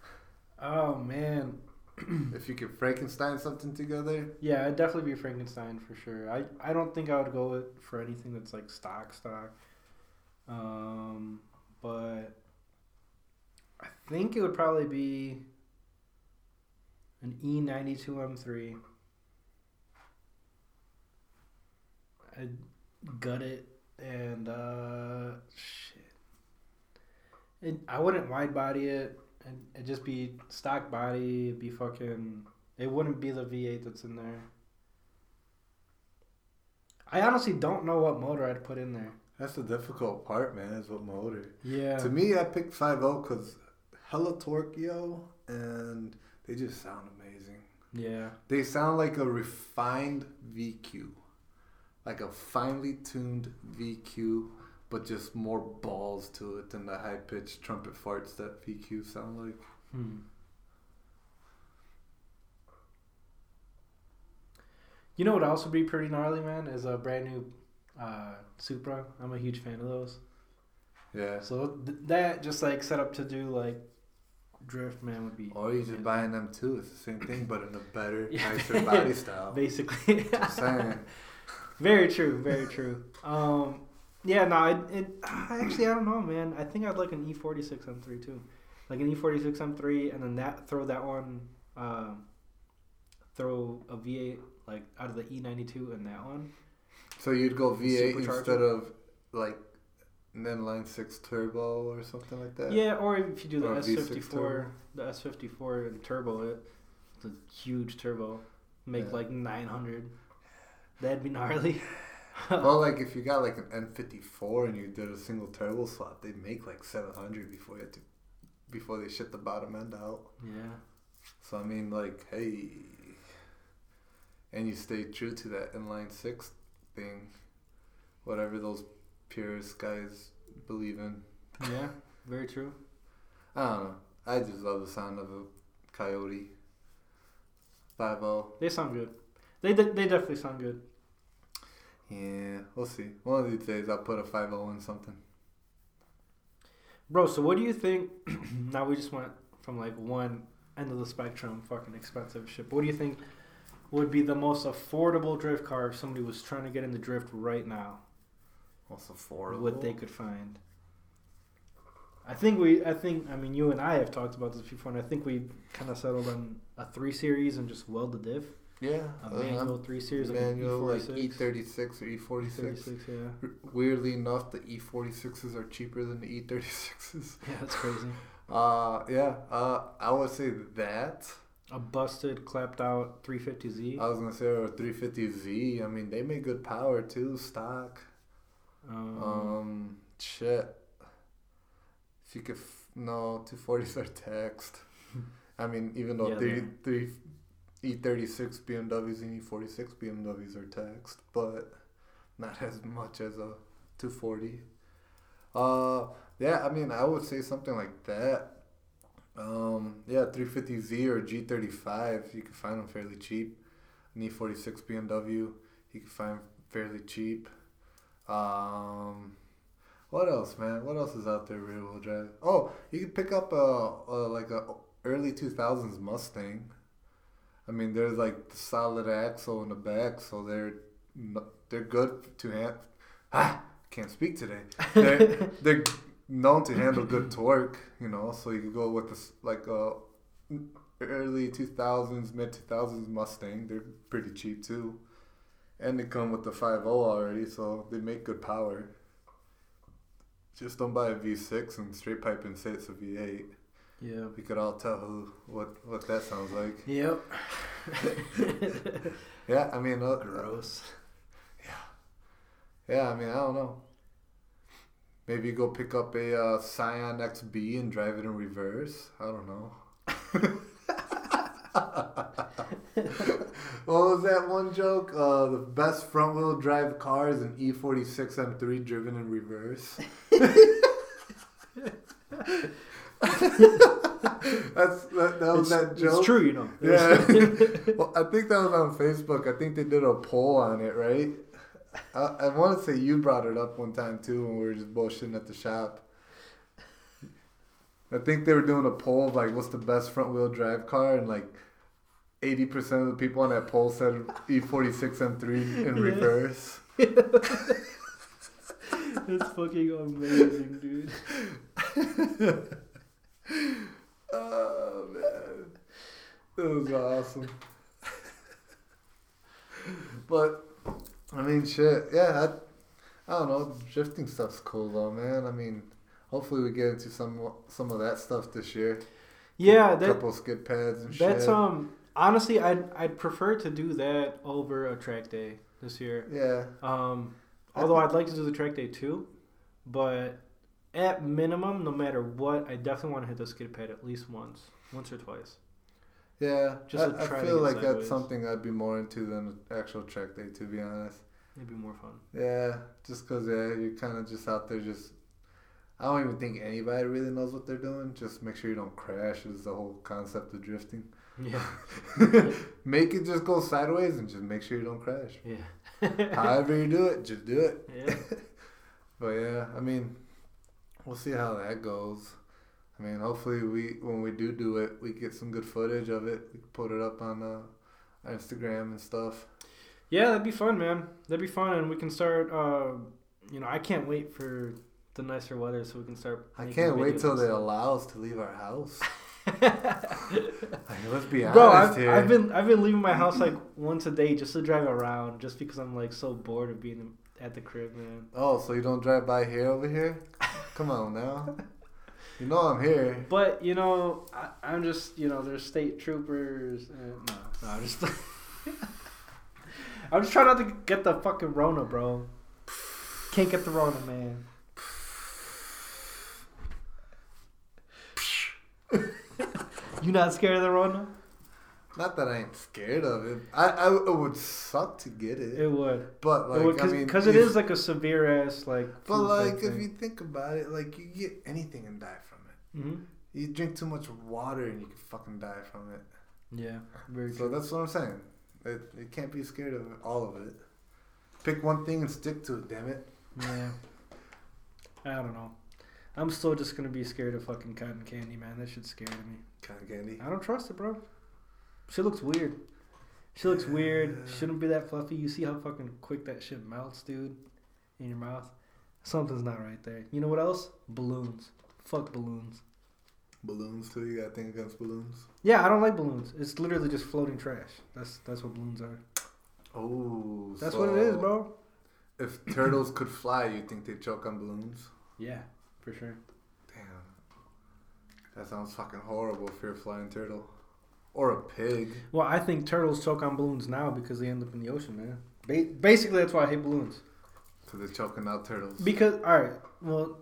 oh man. If you could Frankenstein something together, Yeah, I'd definitely be Frankenstein for sure. I, I don't think I would go with, for anything that's like stock stock. Um, but I think it would probably be an E ninety two M three. I'd gut it and uh shit. It, I wouldn't wide body it. and It'd just be stock body. It'd be fucking. It wouldn't be the V8 that's in there. I honestly don't know what motor I'd put in there. that's the difficult part, man. Is what motor. Yeah. To me, I picked 5.0 because hella torque, yo, and they just sound amazing. Yeah. They sound like a refined VQ, like a finely tuned VQ, but just more balls to it than the high pitched trumpet farts that VQ sound like. Hmm. You know what else would be pretty gnarly, man? Is a brand new uh, Supra. I'm a huge fan of those. Yeah. So th- that just like set up to do like drift, man, would be Or you just buying them too. It's the same thing, but in a better, Yeah. nicer body style. basically. Just saying. very true. Very true. Um, yeah, no, it, it actually I don't know, man. I think I'd like an E46 M3 too, like an E46 M3, and then that throw that one, uh, throw a V8 like out of the E92 and that one. So you'd go V8 instead of like an inline six turbo or something like that. Yeah, or if you do the a V6 S54, the S54 and turbo it, the huge turbo, make Yeah. like 900. That'd be gnarly. Well, like if you got like an N54 and you did a single turbo swap, they'd make like 700 before you had to, before they shit the bottom end out. yeah. So I mean, like, hey, and you stay true to that inline six thing, whatever those purist guys believe in. Yeah, very true. I don't know. I just love the sound of a coyote. Five zero. They sound good. They de- they definitely sound good. Yeah, we'll see. One of these days, I'll put a five zero in something. Bro, so what do you think? now we just went from like one end of the spectrum, fucking expensive shit. But what do you think would be the most affordable drift car if somebody was trying to get in the drift right now? What's affordable? What they could find? I think we, I think, I mean, you and I have talked about this before, and I think we kind of settled on a three series and just weld the diff. Yeah, A manual three series, like an manual like E46. E36 or E46. 36, yeah. R- Weirdly enough, the E46s are cheaper than the E36s. Yeah, that's crazy. Uh, yeah, uh, I would say that. A busted, clapped out 350Z. I was gonna say a 350Z. I mean, they make good power too, stock. Um, Um, shit. If you could, f- no, 240s are text. I mean, even though Yeah, three, E36 BMWs and E46 BMWs are text, but not as much as a 240. Uh, yeah, I mean, I would say something like that. Um, yeah, 350Z or G35, you can find them fairly cheap. An E46 BMW, you can find fairly cheap. Um, what else, man? What else is out there rear wheel drive? Oh, you can pick up a, a like a early two thousands Mustang. I mean, there's like the solid axle in the back, so they're they're good to have. Ah, can't speak today. They're they're known to handle good torque, you know. So you can go with this like a early two thousands, mid two thousands Mustang. They're pretty cheap too, and they come with the 5.0 already, so they make good power. Just don't buy a V6 and straight pipe and say it's a V8. yeah. We could all tell who what what that sounds like. Yep. Yeah, I mean, uh, Gross. yeah, Yeah, I mean, I don't know. Maybe go pick up a uh, Scion XB and drive it in reverse. I don't know. what was that one joke? Uh, the best front wheel drive car is an E E46 M3 driven in reverse. That's that, that was that joke. it's true, you know. Yeah. well, I think that was on Facebook. I think they did a poll on it, right? I, I want to say you brought it up one time too when we were just bullshitting at the shop. I think they were doing a poll of like, what's the best front wheel drive car? And like 80% of the people on that poll said E46 M3 in Yeah. reverse. It's fucking amazing, dude. Oh, man. It was awesome. but, I mean, shit. Yeah, I, I don't know. Drifting stuff's cool, though, man. I mean, hopefully we get into some some of that stuff this year. Yeah, A that couple skid pads and shit. that's um honestly I'd I'd prefer to do that over a track day this year. Yeah. Um although I'd like to do the track day too, but at minimum, no matter what, I definitely want to hit the skid pad at least once, once or twice. Yeah. Just I, I feel like sideways. that's something I'd be more into than actual track day, to be honest. It'd be more fun. Yeah, just because yeah, you're kind of just out there just. I don't even think anybody really knows what they're doing. Just make sure you don't crash. Is the whole concept of drifting. Yeah, make it just go sideways and just make sure you don't crash. yeah, However you do it, just do it. yeah. But yeah, I mean, we'll see how that goes. I mean, hopefully we when we do do it, we get some good footage of it. We can put it up on uh, Instagram and stuff. Yeah, that'd be fun, man. That'd be fun, and we can start. Uh, you know, I can't wait for the nicer weather so we can start. I can't wait till they allow us to leave our house. Like, let's be honest Bro, I've, here. I've been I've been leaving my house like once a day just to drive around, just because I'm like so bored of being at the crib, man. Oh, so you don't drive by here over here? Come on now. You know I'm here. But you know, I, I'm just you know, there's state troopers. And, no, no, I'm just. I'm just trying not to get the fucking Rona, bro. Can't get the Rona, man. you not scared of the Rona? Not that I ain't scared of it. I, I it would suck to get it, It would. but like Because I mean, it if- is like a severe ass like. But like, if thing. you think about it, like you get anything and die from it. Mhm. You drink too much water and you can fucking die from it. Yeah, very So true. that's what I'm saying. It, you can't be scared of all of it. Pick one thing and stick to it. Damn it. Yeah. I don't know. I'm still just gonna be scared of fucking cotton candy, man. That shit's scary to me. Cotton candy. I don't trust it, bro. She looks weird. She looks weird. Shouldn't be that fluffy. You see how fucking quick that shit melts, dude, in your mouth. Something's not right there. You know what else? Balloons. Fuck balloons. Balloons too. You got to think against balloons. Yeah, I don't like balloons. It's literally just floating trash. That's that's what balloons are. Oh, That's what it is, bro. If turtles could fly, you think they'd choke on balloons? Yeah, for sure. Damn, that sounds fucking horrible if you're a flying turtle or a pig. Well, I think turtles choke on balloons now because they end up in the ocean, man. Ba- basically, that's why I hate balloons. Cause they're choking out turtles. Because all right, well,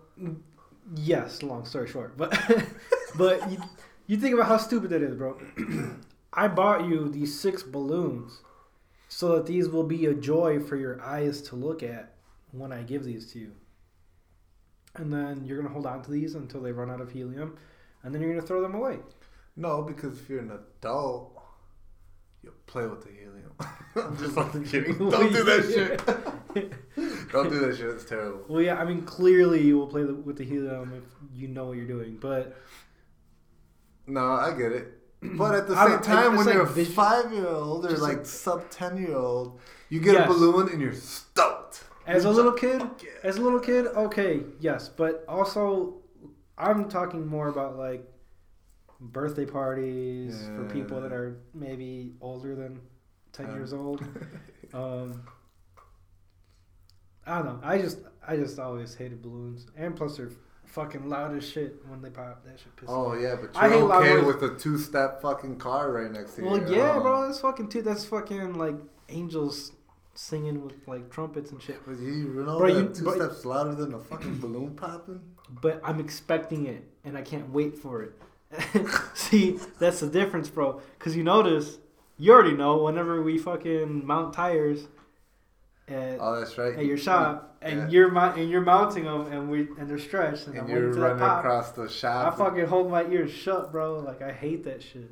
yes. Long story short, but but you, you think about how stupid that is, bro. I bought you these six balloons so that these will be a joy for your eyes to look at when I give these to you. And then you're gonna hold on to these until they run out of helium, and then you're gonna throw them away. No, because if you're an adult, you play with the helium. I'm just fucking kidding. Don't do that shit. Don't do that shit. It's terrible. Well, yeah, I mean, clearly you will play the, with the helium if you know what you're doing, but No, I get it. But at the same don't- time, when like you're a five year old or like like- sub ten year old, you get Yes. a balloon and you're stoked. As a little kid, yeah." As a little kid, okay, yes, but also, I'm talking more about like birthday parties for people that are maybe older than ten Um. years old. Um, I don't know. I just, I just always hated balloons, and plus they're fucking loud as shit when they pop. That shit pisses me. Oh yeah, but you're loud okay noise. with a two step fucking car right next to you. Well, yeah, Oh. bro, that's fucking too. That's fucking like angels singing with like trumpets and shit. But you, know Bro, you- two bro- steps louder than a fucking balloon popping. but I'm expecting it and I can't wait for it. See, that's the difference, bro. Because you notice, you already know, whenever we fucking mount tires at, Oh, that's right. at your shop and Yeah. you're mou- and you're mounting them and we and they're stretched and, and I'm you're waiting for that running across the shop. I fucking hold my ears shut, bro. Like I hate that shit.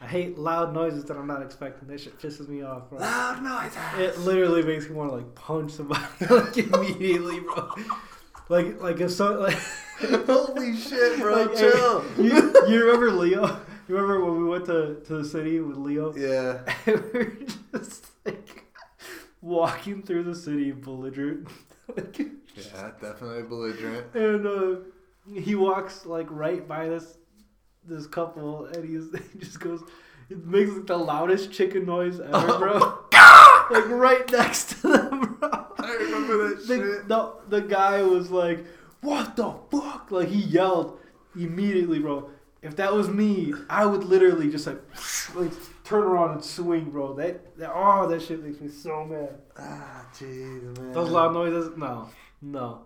I hate loud noises that I'm not expecting. That shit pisses me off, bro. Loud noises. It literally makes me want to like punch somebody like immediately, bro. Like like if so like Holy shit, bro! Like, hey, chill. you, you remember Leo? You remember when we went to, to the city with Leo? Yeah. And we were just like walking through the city belligerent. Like, Yeah, definitely belligerent. and uh, he walks like right by this this couple and he's, he just goes it makes like, the loudest chicken noise ever, Oh bro. like right next to them, bro. I remember that the, shit. the, the guy was like, "What the fuck?" Like he yelled immediately, bro. If that was me, I would literally just like, like turn around and swing, bro. That, that oh, that shit makes me so mad. Ah, jeez, man. Those loud noises, no, no.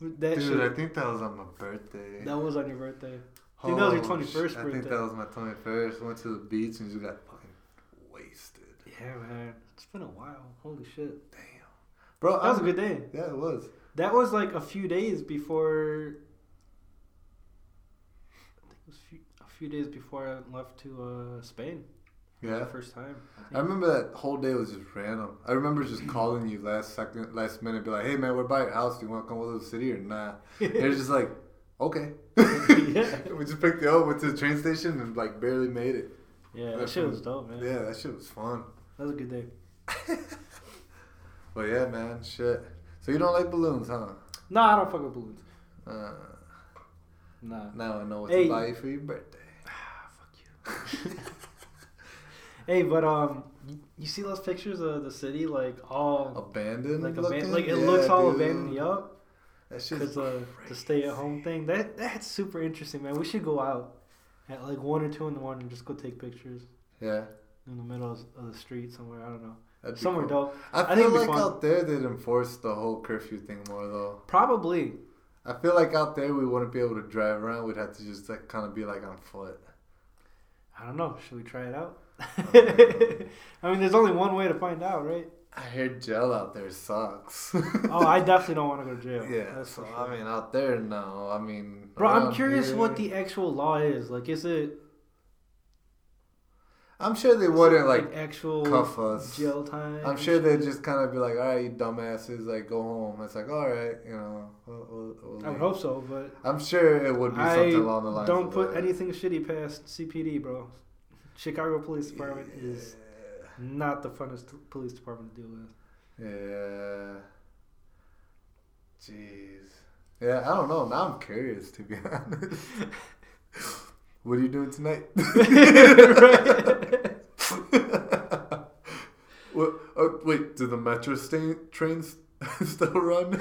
That Dude, shit. I think that was on my birthday. that was on your birthday. Think that was your Oh, 21st shit, I think that was my 21st. Went to the beach and just got fucking wasted. Yeah, man. It's been a while. Holy shit. Damn. Bro, That was a I'm- good day. Yeah, it was. That was like a few days before. I think it was few, a few days before I left to uh, Spain. Yeah. the first time. I. I remember that whole day was just random. I remember just calling you last second, last minute, be like, "Hey man, we're by your house. Do you want to come us to the city or not?" And you're just like, "Okay." Yeah. we just picked you up, went to the train station, and like barely made it. yeah, that That's shit from- was dope, man. Yeah, that shit was fun. That was a good day. But yeah, man, shit. So you don't like balloons, huh? No, I don't fuck with balloons. Uh, Nah. now I know what Hey. to buy you for your birthday. Ah, fuck you. hey, but um, you, you see those pictures of the city, like all Abandoned, like aban- like it Yeah, looks all dude. abandoned. Yup. That shit's Because uh, the stay at home thing. That that's super interesting, man. We should go out at like one or two in the morning, and just go take pictures yeah. in the middle of, of the street somewhere. I don't know, that'd somewhere cool. dope. I I feel think it'd be like out there they'd enforce the whole curfew thing more though. Probably. I feel like out there we wouldn't be able to drive around. We'd have to just like kind of be like on foot. I don't know. Should we try it out? I mean, there's only one way to find out, right? I heard gel out there sucks. Oh, I definitely don't want to go to jail. yeah. That's So for I mean, out there, no. I mean, Bro, I'm curious what the actual law is. Like, is it I'm sure they wouldn't like. actual cuff us. jail time? I'm sure they'd just kind of be like, "All right, you dumbasses, like go home." It's like, "All right, you know." We'll, we'll, we'll I would hope so, but I'm sure it would be I something along the lines. don't put that. anything shitty past CPD, bro. Chicago Police Department is not the funnest police department to deal with. Yeah. Jeez. Yeah, I don't know. Now I'm curious to be honest. What are you doing tonight? What, uh, wait, do the metro sta- trains still run?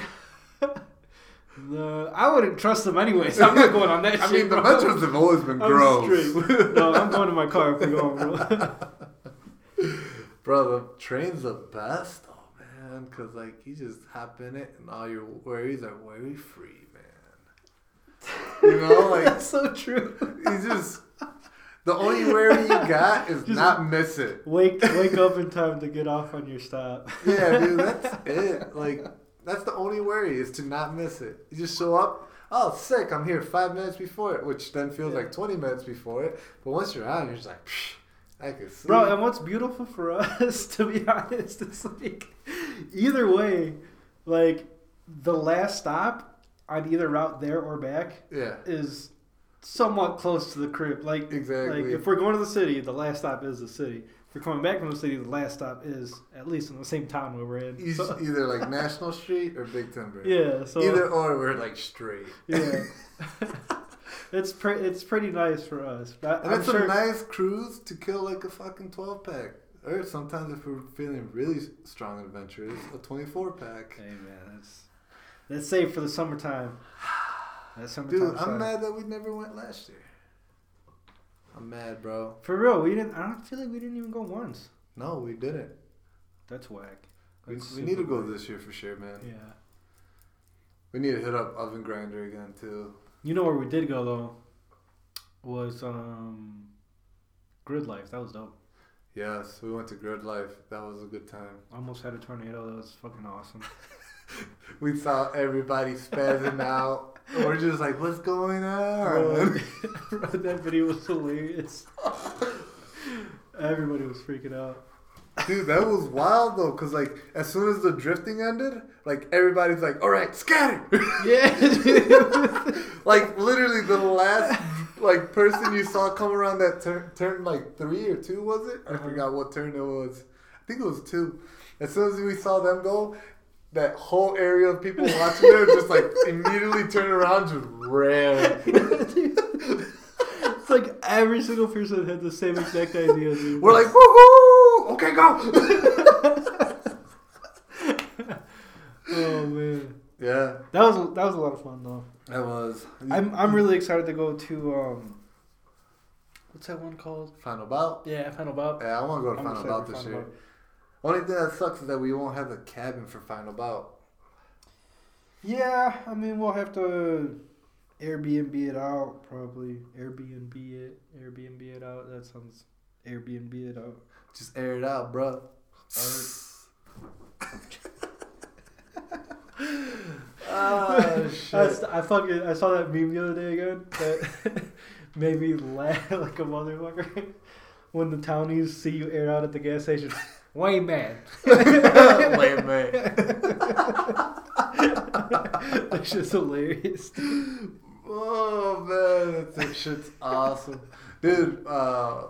No, I wouldn't trust them anyways. I'm not going on that I shit. mean, the metros have always been I'm gross. No, I'm going to my car if we're going, bro. Bro, the train's the best, though, man. Cause like you just hop in it, and all your worries are worry free, man. You know, like That's so true. you just the only worry you got is Just- not miss it. Wake wake up in time to get off on your stop. Yeah, dude, that's it. Like that's the only worry is to not miss it. You just show up. Oh, sick! I'm here five minutes before it, which then feels Yeah. like twenty minutes before it. But once you're out, you're just like, Psh, I sleep. Bro, and what's beautiful for us, to be honest, is like either way, like the last stop on either route there or back yeah, is somewhat close to the crib. Like exactly. like if we're going to the city, the last stop is the city. If we're coming back from the city, the last stop is at least in the same town where we're in. So- either like National Street or Big Timber. yeah, so Either or, we're like straight. yeah. it's pre- it's pretty nice for us. But And it's sure a nice cruise to kill like a fucking 12 pack. Or sometimes if we're feeling really strong and adventurous, a 24 pack. Hey man, that's that's safe for the summertime. That's summertime. Dude, I'm side. mad that we never went last year. I'm mad, bro. For real, we didn't. I don't feel like we didn't even go once. No, we didn't. That's whack. We, That's we need to go whack. this year for sure, man. Yeah. We need to hit up Oven Grinder again, too. You know where we did go though was um Grid Life. That was dope. Yes, we went to Grid Life. That was a good time. Almost had a tornado. That was fucking awesome. We saw everybody spazzing out. We're just like, what's going Bro, on? bro, that video was hilarious. Everybody was freaking out. Dude, that was wild though, cause like as soon as the drifting ended, like everybody's like, "All right, scatter!" Yeah. Like literally the last like person you saw come around that turn, turn like three or two was it? I forgot what turn it was. I think it was two. As soon as we saw them go, that whole area of people watching there just like immediately turned around, just ran. it's like every single person had the same exact idea. Dude. We're like, "Woohoo! Okay, go!" oh man, yeah, that was that was a lot of fun though. that was. I'm I'm really excited to go to um, what's that one called? final bout. Yeah, Final Bout. Yeah, I want to go to I'm final bout this Final year. Bout. Only thing that sucks is that we won't have the cabin for final bout. Yeah, I mean we'll have to Airbnb it out probably. Airbnb it, Airbnb it out. That sounds Airbnb it out. Just air it out, bro. oh I, shit! st- I fucking I saw that meme the other day again that made me laugh like a motherfucker. When the townies see you air out at the gas station, Wayne man. Wait, man. That's just hilarious. Oh man, that shit's awesome, dude. Uh,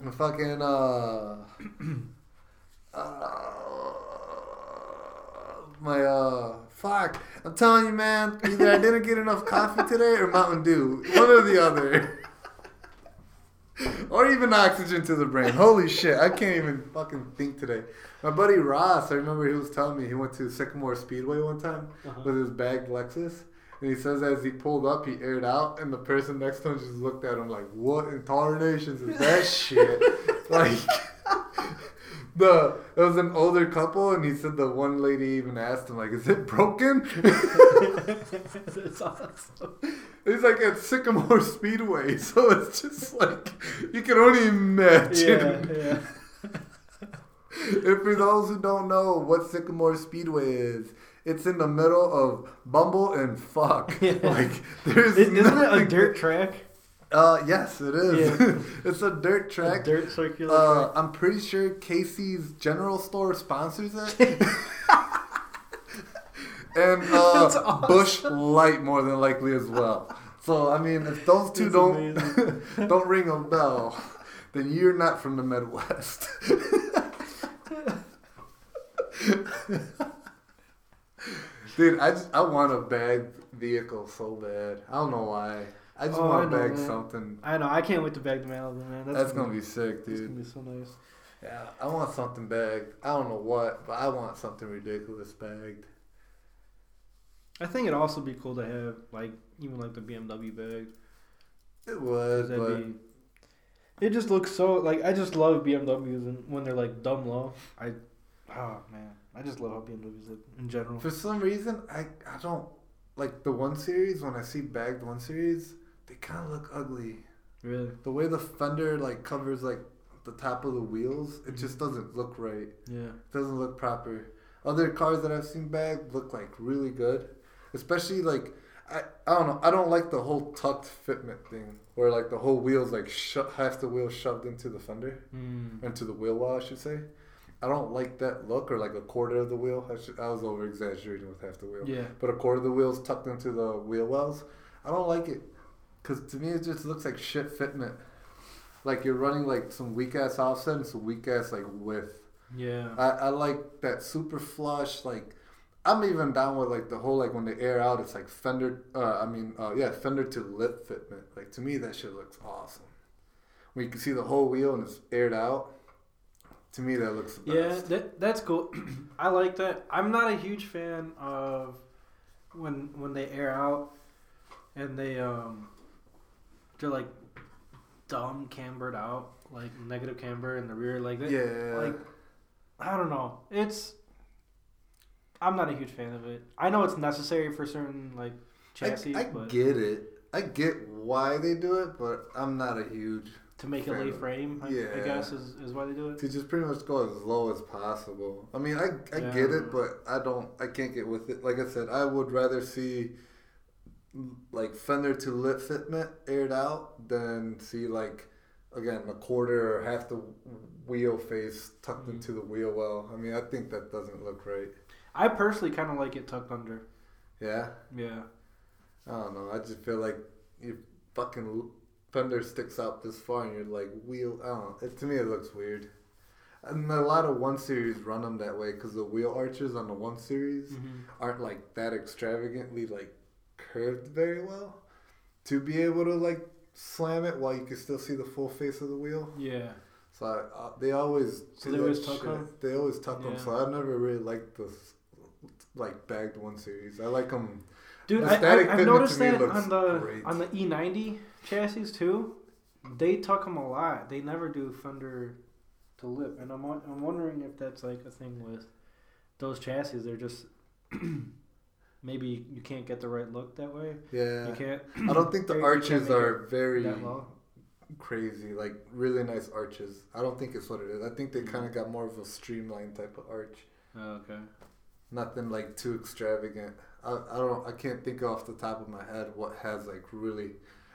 the fucking uh, uh, my uh, fuck. I'm telling you, man. Either I didn't get enough coffee today or Mountain Dew, one or the other. Or even oxygen to the brain. Holy shit, I can't even fucking think today. My buddy Ross, I remember he was telling me he went to Sycamore Speedway one time Uh-huh. with his bagged Lexus. And he says as he pulled up, he aired out, and the person next to him just looked at him like, "What in tarnations is that shit?" like, the it was an older couple, and he said the one lady even asked him like, "Is it broken?" it's awesome. He's like at Sycamore Speedway, so it's just like you can only imagine. Yeah, yeah. And for those who don't know what Sycamore Speedway is, it's in the middle of Bumble and Fuck. Yeah. Like there's Isn't it a dirt track? Uh, yes, it is. Yeah. it's a dirt A track. dirt circular Uh. I'm pretty sure Casey's General Store sponsors it. and uh, awesome. Busch Light more than likely as well. So I mean, if those two That's don't don't ring a bell, then you're not from the Midwest. Dude, I just I want a bad vehicle so bad. I don't know why. I just Oh, want to bag man. something. I know. I can't wait to bag the Malibu, man. That's, gonna be sick, It's dude. gonna be so nice. Yeah, I want something bagged. I don't know what, but I want something ridiculous bagged. I think it'd also be cool to have like even like the BMW bag. It was, but be. It just looks so like I just love BMWs and when they're like dumb low. I, oh man, I just love how BMWs look in general. for some reason, I I don't like the one series. When I see bagged one series, they kind of look ugly. Really? The way the fender like covers like the top of the wheels, it Mhm. just doesn't look right. Yeah. It doesn't look proper. Other cars that I've seen bagged look like really good, especially like I I don't know. I don't like the whole tucked fitment thing where like the whole wheel's like sho- half the wheel shoved into the fender Mm. into the wheel well, I should say. I don't like that look or like a quarter of the wheel. I, should, I was over exaggerating with half the wheel, Yeah. but a quarter of the wheel's tucked into the wheel wells. I don't like it because to me it just looks like shit fitment. Like you're running like some weak ass offset and some weak ass like width. Yeah. I, I like that super flush. Like I'm even down with like the whole like when they air out, it's like fender. Uh, I mean, uh, yeah, fender to lip fitment. Like to me, that shit looks awesome. When you can see the whole wheel and it's aired out. To me, that looks the Yeah, that that's cool. I like that. I'm not a huge fan of when when they air out and they um they're like dumb cambered out, like negative camber in the rear, like that. Yeah, Like I don't know. It's I'm not a huge fan of it. I know it's necessary for certain like chassis, I, I but get it. I get why they do it, but I'm not a huge to make it fan lay frame, I, I guess is, is why they do it. to just pretty much go as low as possible. I mean, I, I Yeah. get it, but I don't. I can't get with it. Like I said, I would rather see like fender to lip fitment aired out than see like again a quarter or half the wheel face tucked Mhm. into the wheel well. I mean, I think that doesn't look right. I personally kind of like it tucked under. Yeah, Yeah. I don't know. I just feel like your fucking fender sticks out this far and you're like wheel. I don't know. It, to me, it looks weird. And a lot of one series run them that way because the wheel arches on the one series hmm aren't like that extravagantly like curved very well to be able to like slam it while you can still see the full face of the wheel. Yeah. So I, uh, they always So they always tuck shit. 'em? They always tuck them. So I never really liked the like bagged one series. I like them. Dude, I, I, I've noticed that on the great. on the E90 chassis too. They tuck them a lot. They never do fender to lip, and I'm I'm wondering if that's like a thing with those chassis. They're just maybe you can't get the right look that way. Yeah. You can't. I don't think the arches are very that low. crazy, like really nice arches. I don't think it's what it is. I think they Mm. kind of got more of a streamlined type of arch. Oh, okay. Nothing like too extravagant. I, I don't. I can't think off the top of my head what has like really.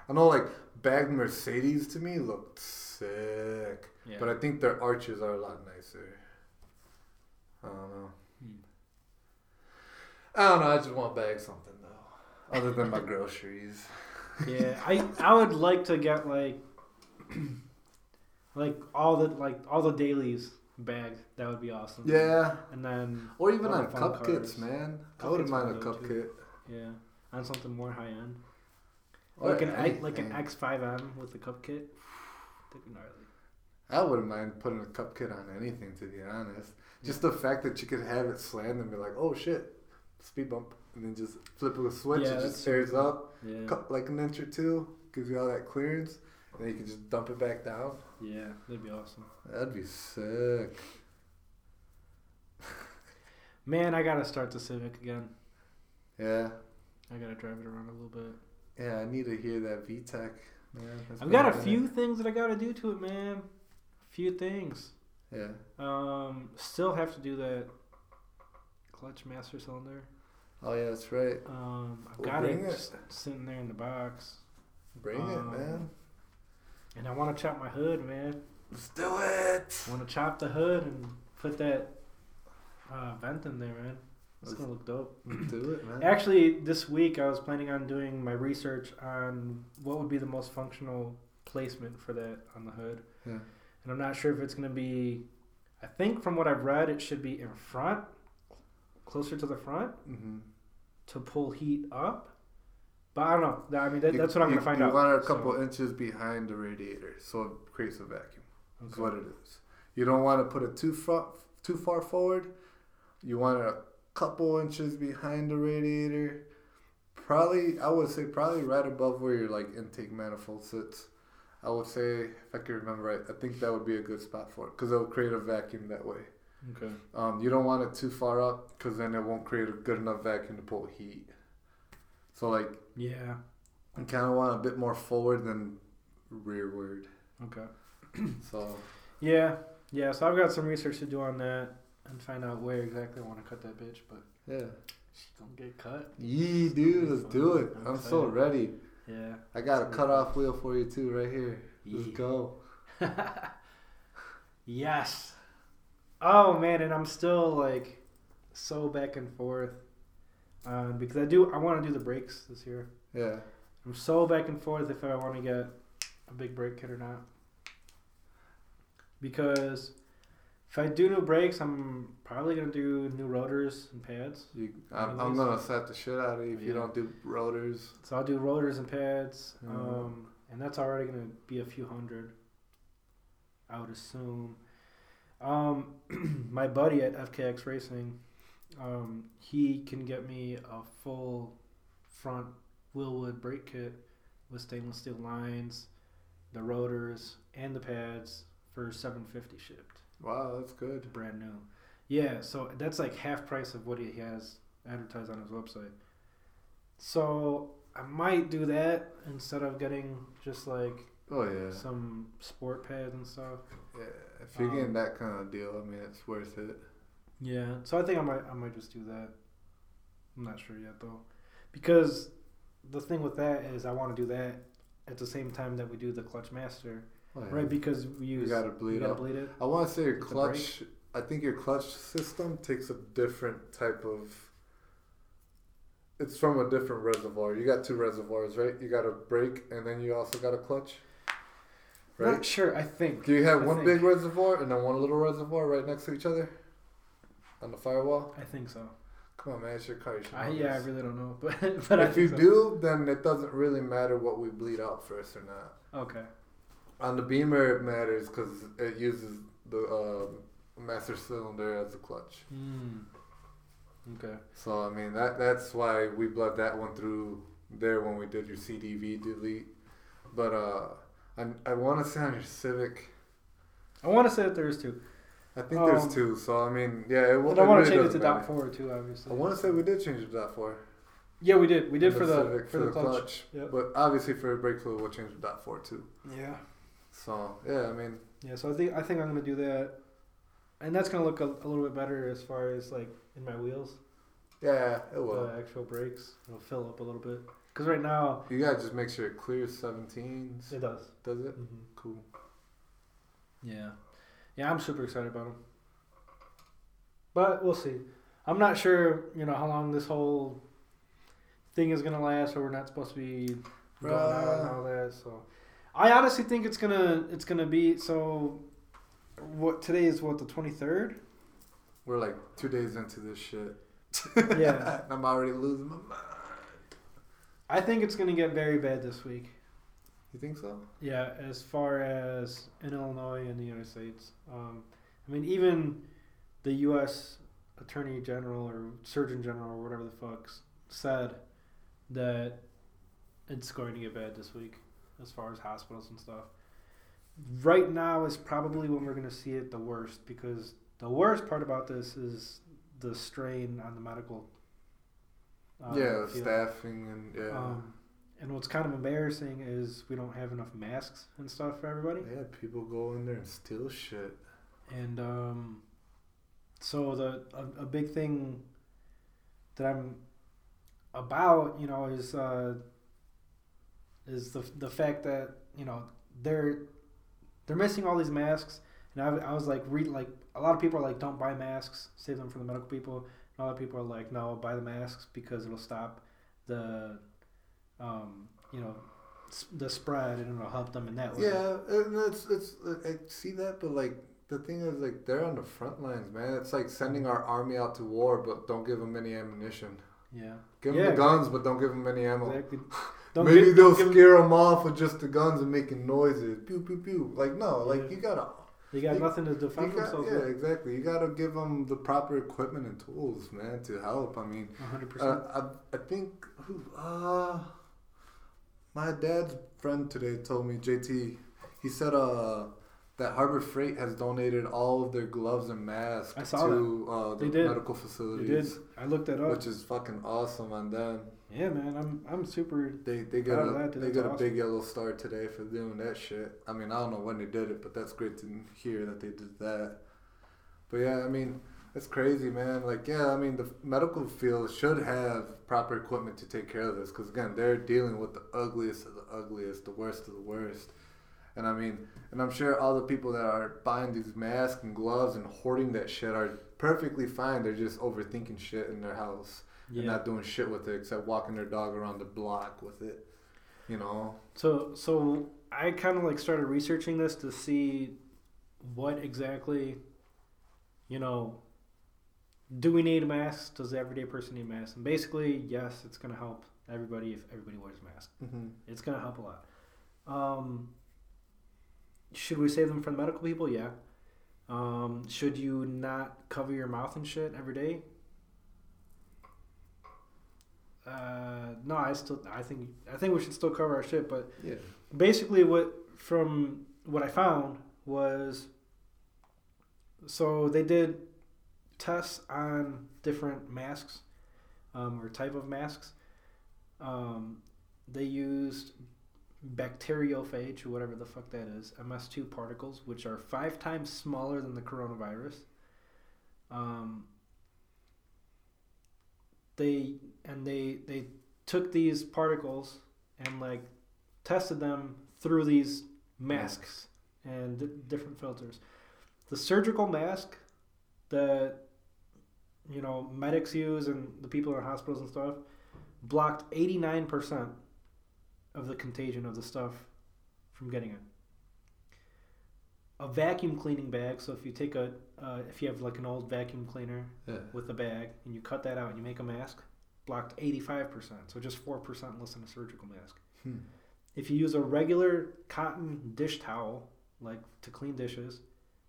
I know like bagged Mercedes to me looked sick, Yeah. but I think their arches are a lot nicer. I don't know. I don't know. I just want to bag something though, other than my groceries. yeah, I I would like to get like like all the like all the dailies bagged. That would be awesome. Yeah, And then or even on cup kits, man. I wouldn't mind a cup too. kit. yeah, on something more high end. Or like an like an anything. X5M with the cup kit. That'd be gnarly. I wouldn't mind putting a cup kit on anything, to be honest. Just the fact that you could have it slammed and be like, oh shit, speed bump, and then just flip a switch, Yeah, it just tears super up, Yeah. cut like an inch or two, gives you all that clearance, and then you can just dump it back down. Yeah, that'd be awesome. That'd be sick. Man, I gotta start the Civic again. Yeah, I gotta drive it around a little bit. yeah, I need to hear that VTEC, man. I've got a minute. few things that I gotta do to it, man. A few things. Yeah. Um, still have to do that clutch master cylinder. Oh yeah, that's right. Um, I've Well, got it, it. sitting there in the box, Bring it, Um, man. and I want to chop my hood, man. Let's do it. I want to chop the hood and put that uh, vent in there, man. It's gonna look dope. Do it, man. Actually, this week I was planning on doing my research on what would be the most functional placement for that on the hood. Yeah. And I'm not sure if it's going to be. I think from what I've read, it should be in front, closer to the front, hmm to pull heat up. But I don't know. I mean, that, You- that's what I'm gonna find you out. want it a so- couple inches behind the radiator, so it creates a vacuum. That's Okay. what it is. You don't want to put it too far, too far forward. You want it a couple inches behind the radiator. Probably, I would say probably right above where your like intake manifold sits. I would say, if I can remember right, I think that would be a good spot for it because it will create a vacuum that way. Okay. Um, you don't want it too far up because then it won't create a good enough vacuum to pull heat. So like Yeah. you kind of want a bit more forward than rearward. Okay. So Yeah. Yeah. So I've got some research to do on that and find out where exactly I want to cut that bitch. But yeah, she's gonna get cut. yee, dude, let's do it. I'm I'm so ready. Yeah. I got a cutoff wheel for you too, right here. Let's Yeah. go. yes. Oh man, and I'm still like so back and forth um, because I do I want to do the brakes this year. Yeah, I'm so back and forth if I want to get a big brake kit or not. Because if I do new brakes, I'm probably gonna do new rotors and pads. you, I'm, I'm gonna set the shit out of you if you don't do rotors. So I'll do rotors and pads, Mhm. um, and that's already gonna be a few hundred. I would assume. Um, my buddy at FKX Racing, um, he can get me a full front Wilwood brake kit with stainless steel lines, the rotors, and the pads for seven fifty shipped, Wow, that's good. brand new. Yeah, so that's like half price of what he has advertised on his website. So I might do that instead of getting just like Oh yeah, some sport pads and stuff. yeah. If you're Um, getting that kind of deal, I mean, it's worth it. Yeah, so I think I might I might just do that. I'm not sure yet though, because the thing with that is I want to do that at the same time that we do the clutch master, Oh, yeah. right? Because we You use gotta we bleed gotta bleed it. I want to say your clutch. I think your clutch system takes a different type of. It's from a different reservoir. You got two reservoirs, right? You got a brake, and then you also got a clutch, right? Not sure. I think. Do you have I one think. big reservoir and then one little reservoir right next to each other on the firewall? I think so. Come on, man, it's your car. You should I, yeah, I really don't know, but but I if you so. do, then it doesn't really matter what we bleed out first or not. okay. On the Beamer, it matters because it uses the um, master cylinder as a clutch. Hmm. Okay. So I mean that that's why we bled that one through there when we did your CDV delete. But uh, I I want to say on your Civic, I want to say that there is two. I think Um, there's two. So I mean, yeah, it, I want to really change it to dot four too, obviously. I want to say we did change it to dot four. Yeah, we did. We did for the Civic, for, the, clutch. Yep. But obviously for a brake fluid, we'll change to dot four too. Yeah. So yeah, I mean, Yeah. So I think I think I'm gonna do that, and that's gonna look a, a little bit better as far as like in my wheels, yeah, it will. the actual brakes. It'll fill up a little bit. Cause right now You gotta just make sure it clears 17s. it does. Does it? hmm Cool. Yeah. Yeah, I'm super excited about them. But we'll see. I'm not sure, you know, how long this whole thing is gonna last, or we're not supposed to be going out and all that. So, I honestly think it's gonna it's gonna be so. What today is what the 23rd? We're like two days into this shit. Yeah. I'm already losing my mind. I think it's gonna get very bad this week. You think so? Yeah, as far as in Illinois and the United States. Um, I mean, even the U.S. Attorney General or Surgeon General or whatever the fuck said that it's going to get bad this week as far as hospitals and stuff. Right now is probably when we're going to see it the worst because the worst part about this is the strain on the medical. Uh, yeah, staffing and yeah. Um, and what's kind of embarrassing is we don't have enough masks and stuff for everybody. yeah, people go in there and steal shit. And um, so the a, a big thing that I'm about, you know, is uh, is the the fact that you know they're they're missing all these masks. And I, I was like, read like a lot of people are like, don't buy masks, save them for the medical people. And other people are like, no, buy the masks because it'll stop the, um, you know, the spread and it'll help them in that way. Yeah, and it's it's I see that, but like the thing is, like they're on the front lines, man. It's like sending our army out to war, but don't give them any ammunition. Yeah. Give them Yeah, the guns, but don't give them any ammo. Exactly. Maybe give- they'll scare them off with just the guns and making noises. Pew pew pew. Like no, like Yeah. you gotta. They got you- nothing to defend got, themselves yeah, with. exactly. You gotta give them the proper equipment and tools, man, to help. I mean, 100%. uh, I, I think who uh my dad's friend today told me JT. He said uh that Harbor Freight has donated all of their gloves and masks to uh, the medical they facilities, did. I looked that up. which is fucking awesome on them. yeah, man. I'm I'm super. They they got a they got a big yellow star today for doing that shit. I mean, I don't know when they did it, but that's great to hear that they did that. But yeah, I mean, that's crazy, man. Like, yeah, I mean, the medical field should have proper equipment to take care of this because again, they're dealing with the ugliest of the ugliest, the worst of the worst. And I mean, and I'm sure all the people that are buying these masks and gloves and hoarding that shit are perfectly fine. They're just overthinking shit in their house and Yeah. not doing shit with it except walking their dog around the block with it. You know? So so I kind of like started researching this to see what exactly, you know, do we need masks? Does the everyday person need masks? And basically, yes, it's gonna help everybody if everybody wears a mask. Mm-hmm. It's gonna help a lot. Um, should we save them from the medical people? Yeah. Um, should you not cover your mouth and shit every day? Uh, no, I still I think I think we should still cover our shit, but Yeah. basically what from what I found was so they did tests on different masks um, or type of masks. Um, they used bacteriophage or whatever the fuck that is, MS2 particles, which are five times smaller than the coronavirus. Um, they and they they took these particles and like tested them through these masks and di different filters. The surgical mask that you know medics use and the people in hospitals and stuff blocked 89% of the contagion of the stuff from getting it. A vacuum cleaning bag, so if you take a uh, if you have like an old vacuum cleaner Yeah. with a bag and you cut that out and you make a mask, blocked 85%, so just 4% less than a surgical mask. Hmm. If you use a regular cotton dish towel, like to clean dishes,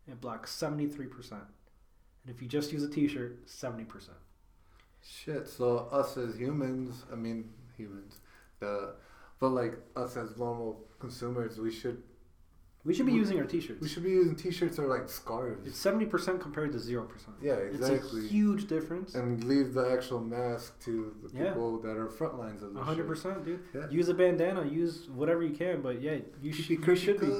it blocks 73%. And if you just use a t shirt, 70%. Shit. So us as humans, I mean humans, the but like us as normal consumers, we should We should be We- using our t shirts. we should be using t-shirts or like scarves. It's 70% compared to 0%. yeah, It's exactly. a huge difference. and leave the actual mask to the Yeah. people that are front lines of the 100%, dude. Yeah. Use a bandana, use whatever you can, but yeah, you, sh- you should be.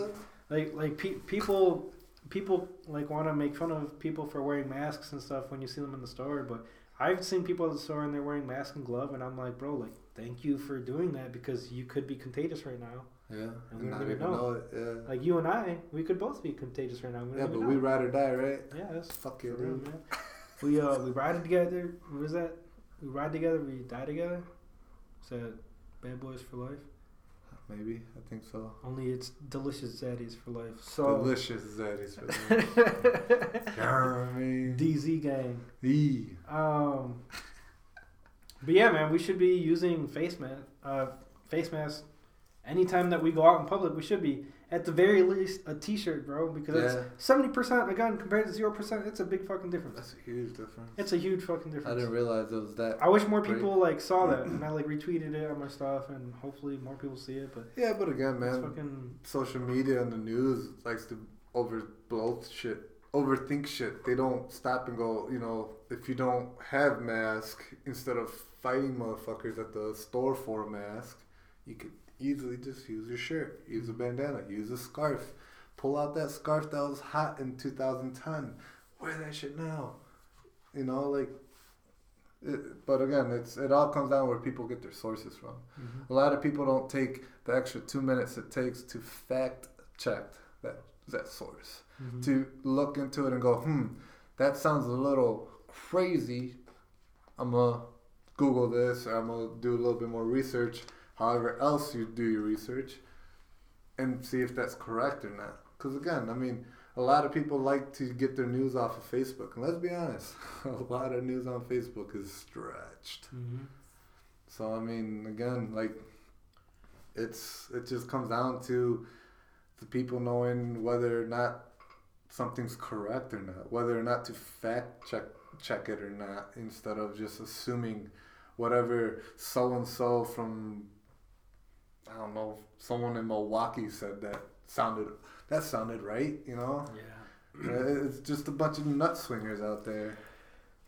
like like pe- people people like want to make fun of people for wearing masks and stuff when you see them in the store but i've seen people at the store and they're wearing mask and glove and i'm like bro like thank you for doing that because you could be contagious right now Yeah, And we don't even know. know it. Yeah. like you and i we could both be contagious right now we Yeah, but even we ride or die, right? yeah that's Fuck you, real, man. we uh we ride together what was that we ride together we die together is that bad boys for life Maybe I think so. only it's delicious zaddies for life so Delicious zaddies for life. You know I mean? dz gang E. Um, but yeah, man, we should be using face mask, uh, face masks anytime that we go out in public. We should be at the very least a t-shirt, bro, because Yeah. it's seventy percent again compared to zero percent. It's a big fucking difference. That's a huge difference. It's a huge fucking difference. I didn't realize it was that. I wish more Great. people like saw that, and I like retweeted it on my stuff, and hopefully more people see it. But Yeah, but again, it's man, fucking social media and the news likes to overblow shit, overthink shit. They don't stop and go, you know, if you don't have mask, instead of fighting motherfuckers at the store for a mask, you could easily just use your shirt, use a bandana, use a scarf. Pull out that scarf that was hot in 2010. Wear that shit now. You know, like. It, but again, it's it all comes down where people get their sources from. A lot of people don't take the extra two minutes it takes to fact check that that source, Mhm. to look into it and go, hmm, that sounds a little crazy. I'm gonna Google this, or I'm gonna do a little bit more research. However else you do your research, and see if that's correct or not. Because again, I mean, a lot of people like to get their news off of Facebook, and let's be honest, a lot of news on Facebook is stretched. Mm-hmm. So I mean, again, like it's it just comes down to the people knowing whether or not something's correct or not, whether or not to fact check check it or not, instead of just assuming whatever so and so from I don't know someone in Milwaukee said that sounded that sounded right, you know. Yeah. Uh, It's just a bunch of nut swingers out there.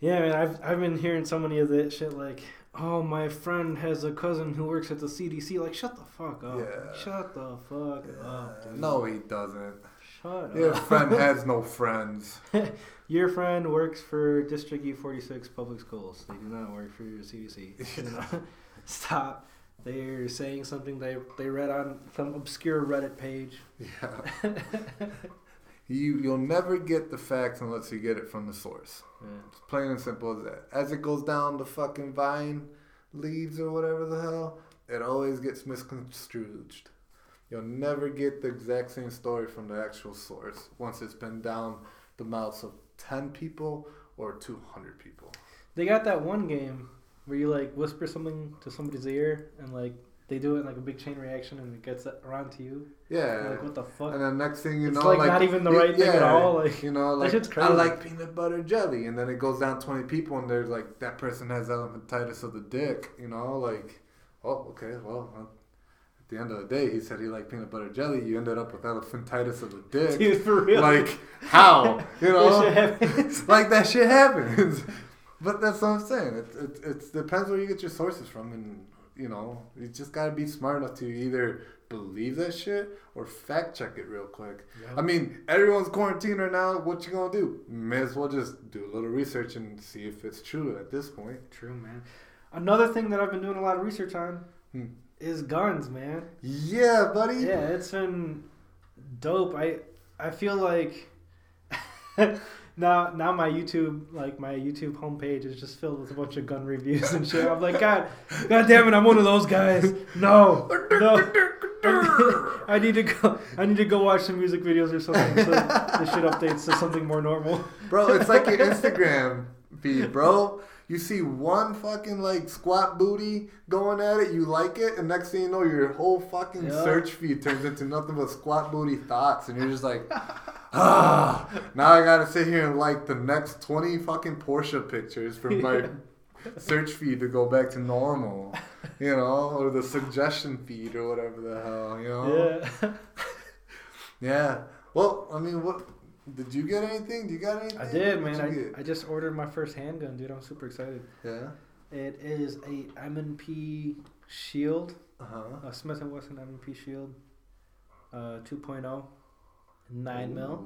Yeah, man, I've I've been hearing so many of that shit like, oh, my friend has a cousin who works at the CDC. Like, shut the fuck up. Yeah. Shut the fuck up, Uh, dude. no, he doesn't. Shut Your up. Your friend has no friends. Your friend works for District U46 Public Schools. They do not work for your CDC. Stop. They're saying something they they read on some obscure Reddit page. Yeah. You you'll never get the facts unless you get it from the source. Yeah. It's plain and simple as that. As it goes down the fucking vine leaves or whatever the hell, it always gets misconstrued. You'll never get the exact same story from the actual source once it's been down the mouths of ten people or two hundred people. They got that one game where you like whisper something to somebody's ear and like they do it in like a big chain reaction and it gets around to you. Yeah. Like what the fuck? And then next thing you know It's know, like not even the right thing at all, like, you know, like I like peanut butter jelly, and then it goes down twenty people, and there's like that person has elephantitis of the dick. You know, like, oh, okay, well, the end of the day, he said he liked peanut butter jelly. You ended up with elephantitis of the dick. Dude, for real. Like, how? You That know, happens. like that shit happens. but that's what I'm saying. It, it, it depends where you get your sources from, and you know, you just gotta be smart enough to either believe that shit or fact check it real quick. I mean, everyone's quarantined right now. What you gonna do? May as well just do a little research and see if it's true at this point. True, man. Another thing that I've been doing a lot of research on Hmm. Is guns, man. Yeah, buddy. Yeah, it's been dope. I I feel like now now my YouTube like my YouTube homepage is just filled with a bunch of gun reviews and shit. I'm like, God, God damn it, I'm one of those guys. No, no. I need to go. I need to go watch some music videos or something. So the shit updates to something more normal. Bro, it's like your Instagram feed, bro. You see one fucking like squat booty going at it, you like it, and next thing you know, your whole fucking Yeah. search feed turns into nothing but squat booty thoughts, and you're just like, ah, now I gotta sit here and like the next 20 fucking Porsche pictures from my search feed to go back to normal, you know, or the suggestion feed or whatever the hell, you know? Yeah. Yeah. Well, I mean, what did you get anything? Do you got anything? I did, What'd man. I. I just ordered my first handgun, dude. I'm super excited. yeah. It is a M&P Shield, Uh huh. a Smith & Wesson M&P Shield, uh, 2.0, 9 mil.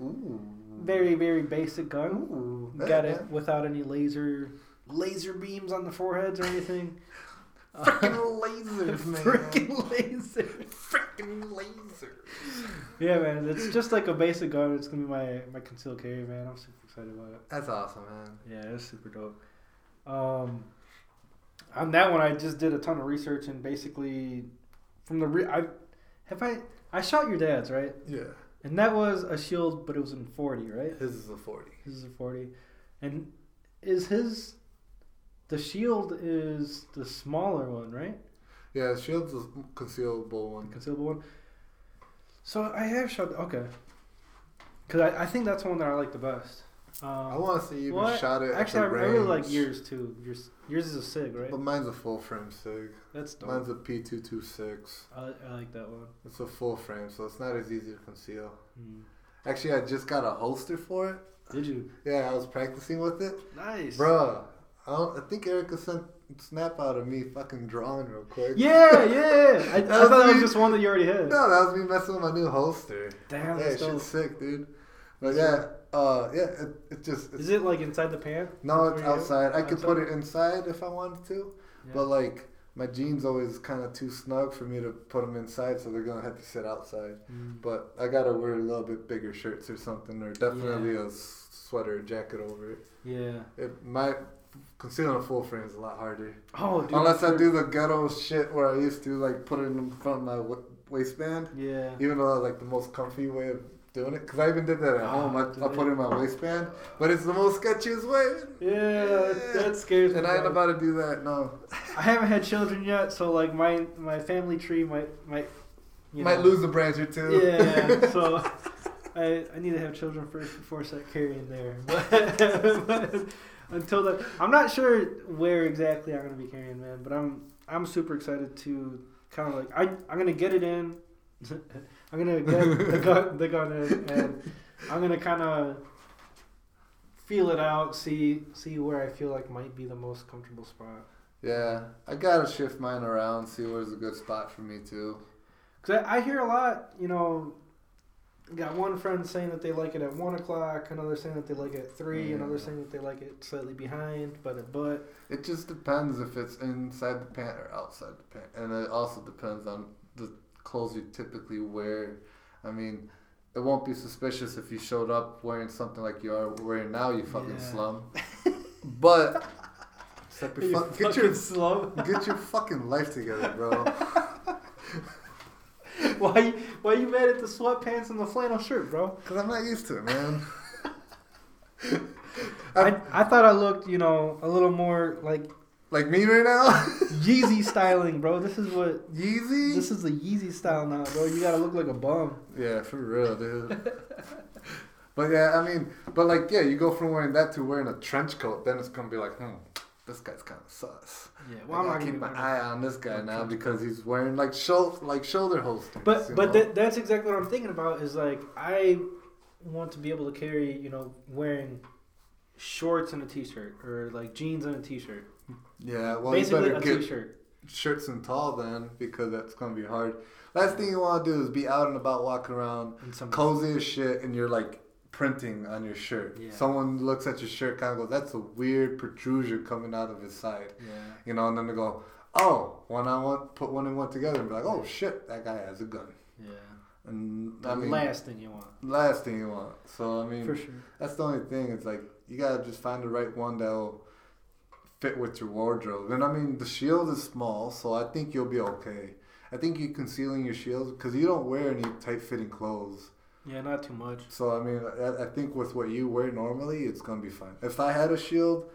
Ooh. Very, very basic gun. Ooh. Got Yeah, it without any laser laser beams on the foreheads or anything. Freaking lasers, man. Freaking laser. Freaking lasers. Yeah, man. It's just like a basic gun. It's gonna be my my concealed carry, man. I'm super excited about it. That's awesome, man. Yeah, it's super dope. Um, on that one, I just did a ton of research and basically, from the re- I have I I shot your dad's right, Yeah. and that was a shield, but it was in forty, right? His is a 40. His is a forty, and is his the shield is the smaller one, right? Yeah, Shield's a concealable The one. concealable one. So I have shot. Okay, because I, I think that's the one that I like the best. Um, I want to see you What? shot it. Actually, I, at the I really like yours too. Yours, yours is a Sig, right? But mine's a full frame Sig. That's dope. Mine's a P226. I, I like that one. It's a full frame, so it's not as easy to conceal. Hmm. Actually, I just got a holster for it. Did you? Yeah, I was practicing with it. Nice, Bruh, I, I think Erica sent a snap out of me fucking drawing real quick. Yeah, yeah. I, I thought that was just one that you already had. No, that was me messing with my new holster. Damn, yeah, that's shit's sick, dude. But yeah, uh, yeah, it, it just it's, Is it like inside the pant? no, it's outside. I could put it inside if I wanted to, Yeah. but like my jeans always kind of too snug for me to put them inside, so they're gonna have to sit outside. Mm. But I gotta wear a little bit bigger shirts or something, or definitely a sweater or jacket over it. Yeah. It might concealing a full frame is a lot harder. Oh, dude. Unless I do the ghetto shit where I used to like put it in front of my wa- waistband. Yeah. Even though like the most comfy way of doing it because I even did that at Oh, home. I, I put it in my waistband, but it's the most sketchiest way. Yeah, that scares me. And I ain't about to do that. No, I haven't had children yet, so like my my family tree might might you might know, lose a branch or two. Yeah, so I I need to have children first before I start carrying there. But, but until then, I'm not sure where exactly I'm gonna be carrying, man. But I'm I'm super excited to kind of like I I'm gonna get it in. I'm gonna get the gun the gun in, and I'm gonna kind of feel it out, see see where I feel like might be the most comfortable spot. Yeah, I gotta shift mine around, see where's a good spot for me too. Cause I, I hear a lot, you know. Got one friend saying that they like it at one o'clock, another saying that they like it at three, Mm. another saying that they like it slightly behind, but at but. It just depends if it's inside the pant or outside the pant, and it also depends on the clothes you typically wear. I mean, it won't be suspicious if you showed up wearing something like you are wearing now, you fucking Yeah. slum. But You fuck- get your slow. get your fucking life together, bro. why you- why you mad at the sweatpants and the flannel shirt, bro? Cause I'm not used to it, man. I I thought I looked, you know, a little more like Like me right now, Yeezy styling, bro. This is what Yeezy. this is the Yeezy style now, bro. You gotta look like a bum. Yeah, for real, dude. but yeah, I mean, but like, yeah, you go from wearing that to wearing a trench coat, then it's gonna be like, hmm, this guy's kind of sus. Yeah, Well, I'm not keep my eye on this guy now because he's wearing like shoulder, like shoulder holsters. But but that, that's exactly what I'm thinking about. Is like I want to be able to carry, you know, wearing shorts and a t-shirt or like jeans and a t-shirt. yeah, well, Basically you a better get t-shirt. shirts and tall then because that's gonna be hard. Last thing you want to do is be out and about walking around cozy as shit and you're like printing on your shirt. Yeah. Someone looks at your shirt, kind of goes, "That's a weird protrusion coming out of his side." Yeah. You know, and then they go, "Oh, one on one, put one and one together," and be like, "Oh shit, that guy has a gun." Yeah. And The I mean, last thing you want. last thing you want. So I mean, For sure. that's the only thing. It's like you gotta just find the right one that'll fit with your wardrobe. And I mean, the shield is small, so I think you'll be okay. I think you concealing your shields because you don't wear any tight fitting clothes. Yeah, not too much. So I mean, I, I think with what you wear normally, it's gonna be fine. If I had a shield,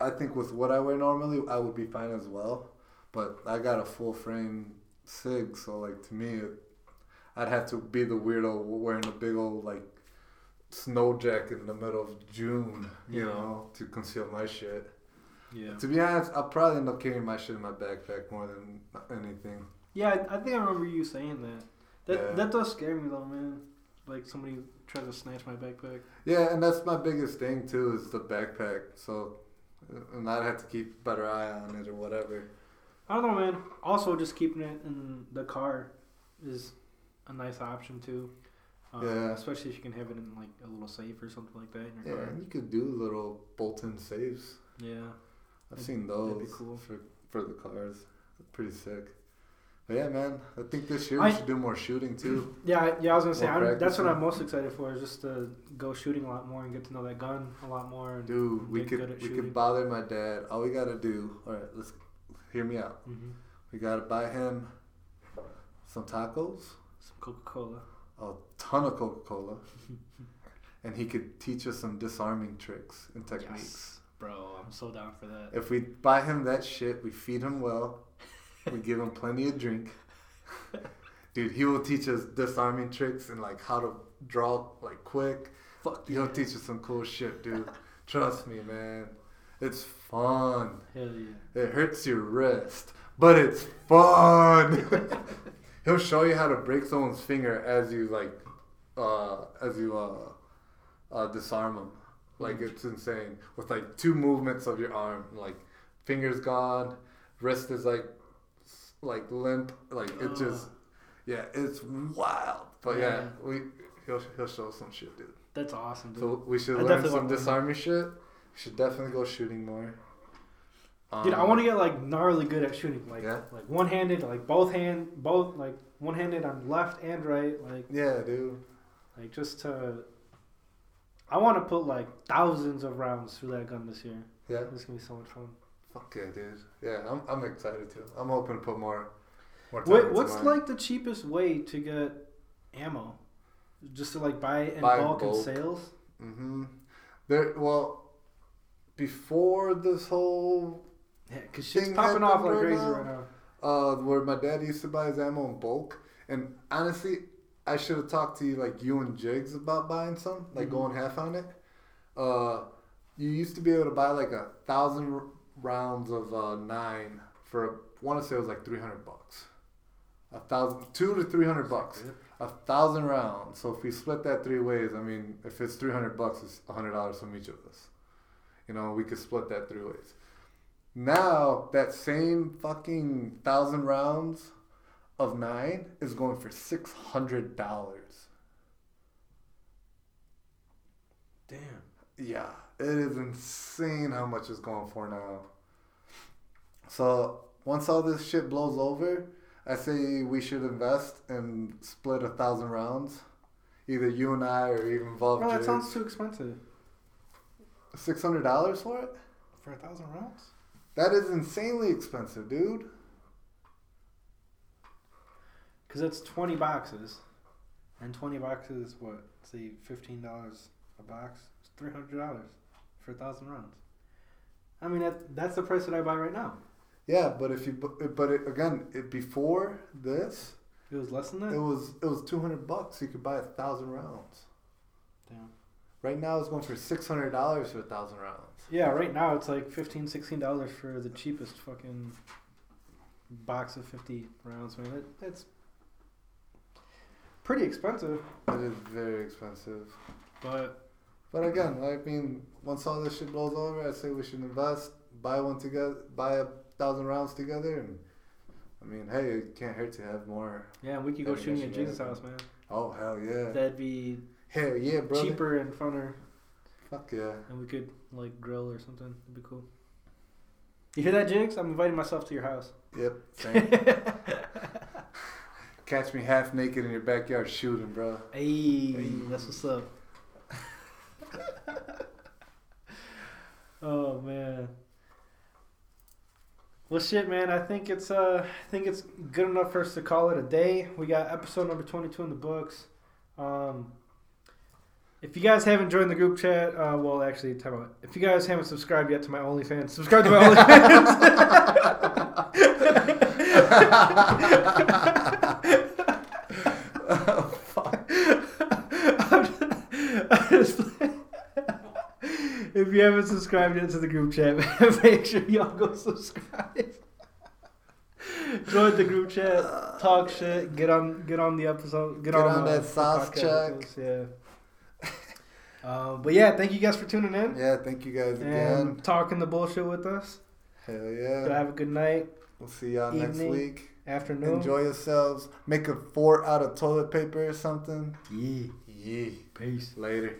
I think with what I wear normally, I would be fine as well. But I got a full frame sig, so like to me, it, I'd have to be the weirdo wearing a big old like snow jacket in the middle of June, you Yeah. know, to conceal my shit. Yeah. To be honest, I'll probably end up carrying my shit in my backpack more than anything. Yeah, I, think I remember you saying that. That Yeah. that does scare me though, man. Like somebody tries to snatch my backpack. Yeah, and that's my biggest thing too is the backpack. So, uh, and I'd have to keep a better eye on it or whatever. I don't know, man. Also, just keeping it in the car is a nice option too. Um, Yeah. Especially if you can have it in like a little safe or something like that in your Yeah, car. and you could do little bolt-in safes. Yeah. I've That'd- seen that'd be those cool. for for the cars. Pretty sick. Yeah, man, I think this year I- we should do more shooting too. Yeah, yeah. I was gonna say I'm, that's what. I'm most excited for is just to go shooting a lot more and get to know that gun a lot more. And, Dude, we could we could bother my dad. All we gotta do. All right, let's hear me out. Mhm. We gotta buy him some tacos, Some Coca Cola. a ton of Coca-Cola, and he could teach us some disarming tricks and techniques. Yes, bro. I'm so down for that. If we buy him that shit, we feed him well, we give him plenty of drink. Dude, he will teach us disarming tricks and like how to draw like quick. Fuck He'll teach us some cool shit, dude. Trust me, man. It's fun. Hell yeah. It hurts your wrist, but it's fun. He'll show you how to break someone's finger as you like, uh, as you uh, uh, disarm them. Like it's insane with like two movements of your arm, like fingers gone, wrist is like, like limp, like it just, yeah, it's wild. But yeah, Yeah. we he'll he'll show some shit, dude. That's awesome, dude. So we should I learn some disarming shit. We should definitely go shooting more. Dude, I Um, want to get like gnarly good at shooting, like Yeah? like one handed, like both hand, both like one handed on left and right, like Yeah, dude. like just to. I want to put like thousands of rounds through that gun this year. Yeah. It's gonna be so much fun. Fuck yeah, dude. Yeah, I'm, I'm excited too. I'm hoping to put more. more time Wait, what's mine. like the cheapest way to get ammo? just to like buy in Buy in bulk, and sales. Mm-hmm. There. Well, before this whole Yeah, because shit's popping off like right crazy now. right now. uh, where my dad used to buy his ammo in bulk, and honestly, I should have talked to you like you and Jigs about buying some, like Mhm. going half on it. Uh, you used to be able to buy like a thousand rounds of uh, nine for a want to say it was like three hundred bucks. A thousand, two to three hundred bucks. A thousand rounds. So if we split that three ways, I mean, if it's three hundred bucks, it's hundred dollars from each of us. You know, we could split that three ways. Now that same fucking thousand rounds of nine is going for six hundred dollars. Damn. Yeah, it is insane how much it's going for now. So once all this shit blows over, I say we should invest and split a thousand rounds. Either you and I, or even Vav. Bro, that sounds too expensive Six hundred dollars for it? for a thousand rounds. That is insanely expensive, dude. Because it's twenty boxes, and twenty boxes, what? Say fifteen dollars a box. It's three hundred dollars for a thousand rounds. I mean, that that's the price that I buy right now. Yeah, but if you but it, again, it, before this, It was less than that. it was it was two hundred bucks. You could buy a thousand rounds. Damn. Right now, it's going for six hundred dollars for a thousand rounds. Yeah, right now it's like 15 dollars for the cheapest fucking box of fifty rounds. Man, it, it's pretty expensive, It is very expensive. but But again, I mean, once all this shit blows over, I say we should invest, buy one together, buy a thousand rounds together, and I mean, hey, it can't hurt to have more. yeah, we could go shooting at Jesus' house, man. Oh hell yeah! That'd be Hell yeah, brother! cheaper and funner, Fuck yeah! and we could like grill or something. It'd be cool. You hear that, Jigs? I'm inviting myself to your house. Yep. Same. Catch me half naked in your backyard shooting, bro. Hey, Hey. that's what's up. Oh man. Well, shit, man. I think it's uh, I think it's good enough for us to call it a day. We got episode number twenty-two in the books. Um, if you guys haven't joined the group chat, uh, well, actually, time out. If you guys haven't subscribed yet to my OnlyFans, subscribe to my oh, fuck. I'm just- if you haven't subscribed yet to the group chat, make sure y'all go subscribe. Join the group chat, talk shit, get on get on the episode, get, Get on, on uh, that the sauce check. Yeah. Um, but yeah, thank you guys for tuning in Yeah, thank you guys again. and talking the bullshit with us. Hell So yeah! have a good night, We'll see y'all next week. afternoon. Enjoy yourselves. Make a fort out of toilet paper or something. Yeah. Yeah. Peace. Later.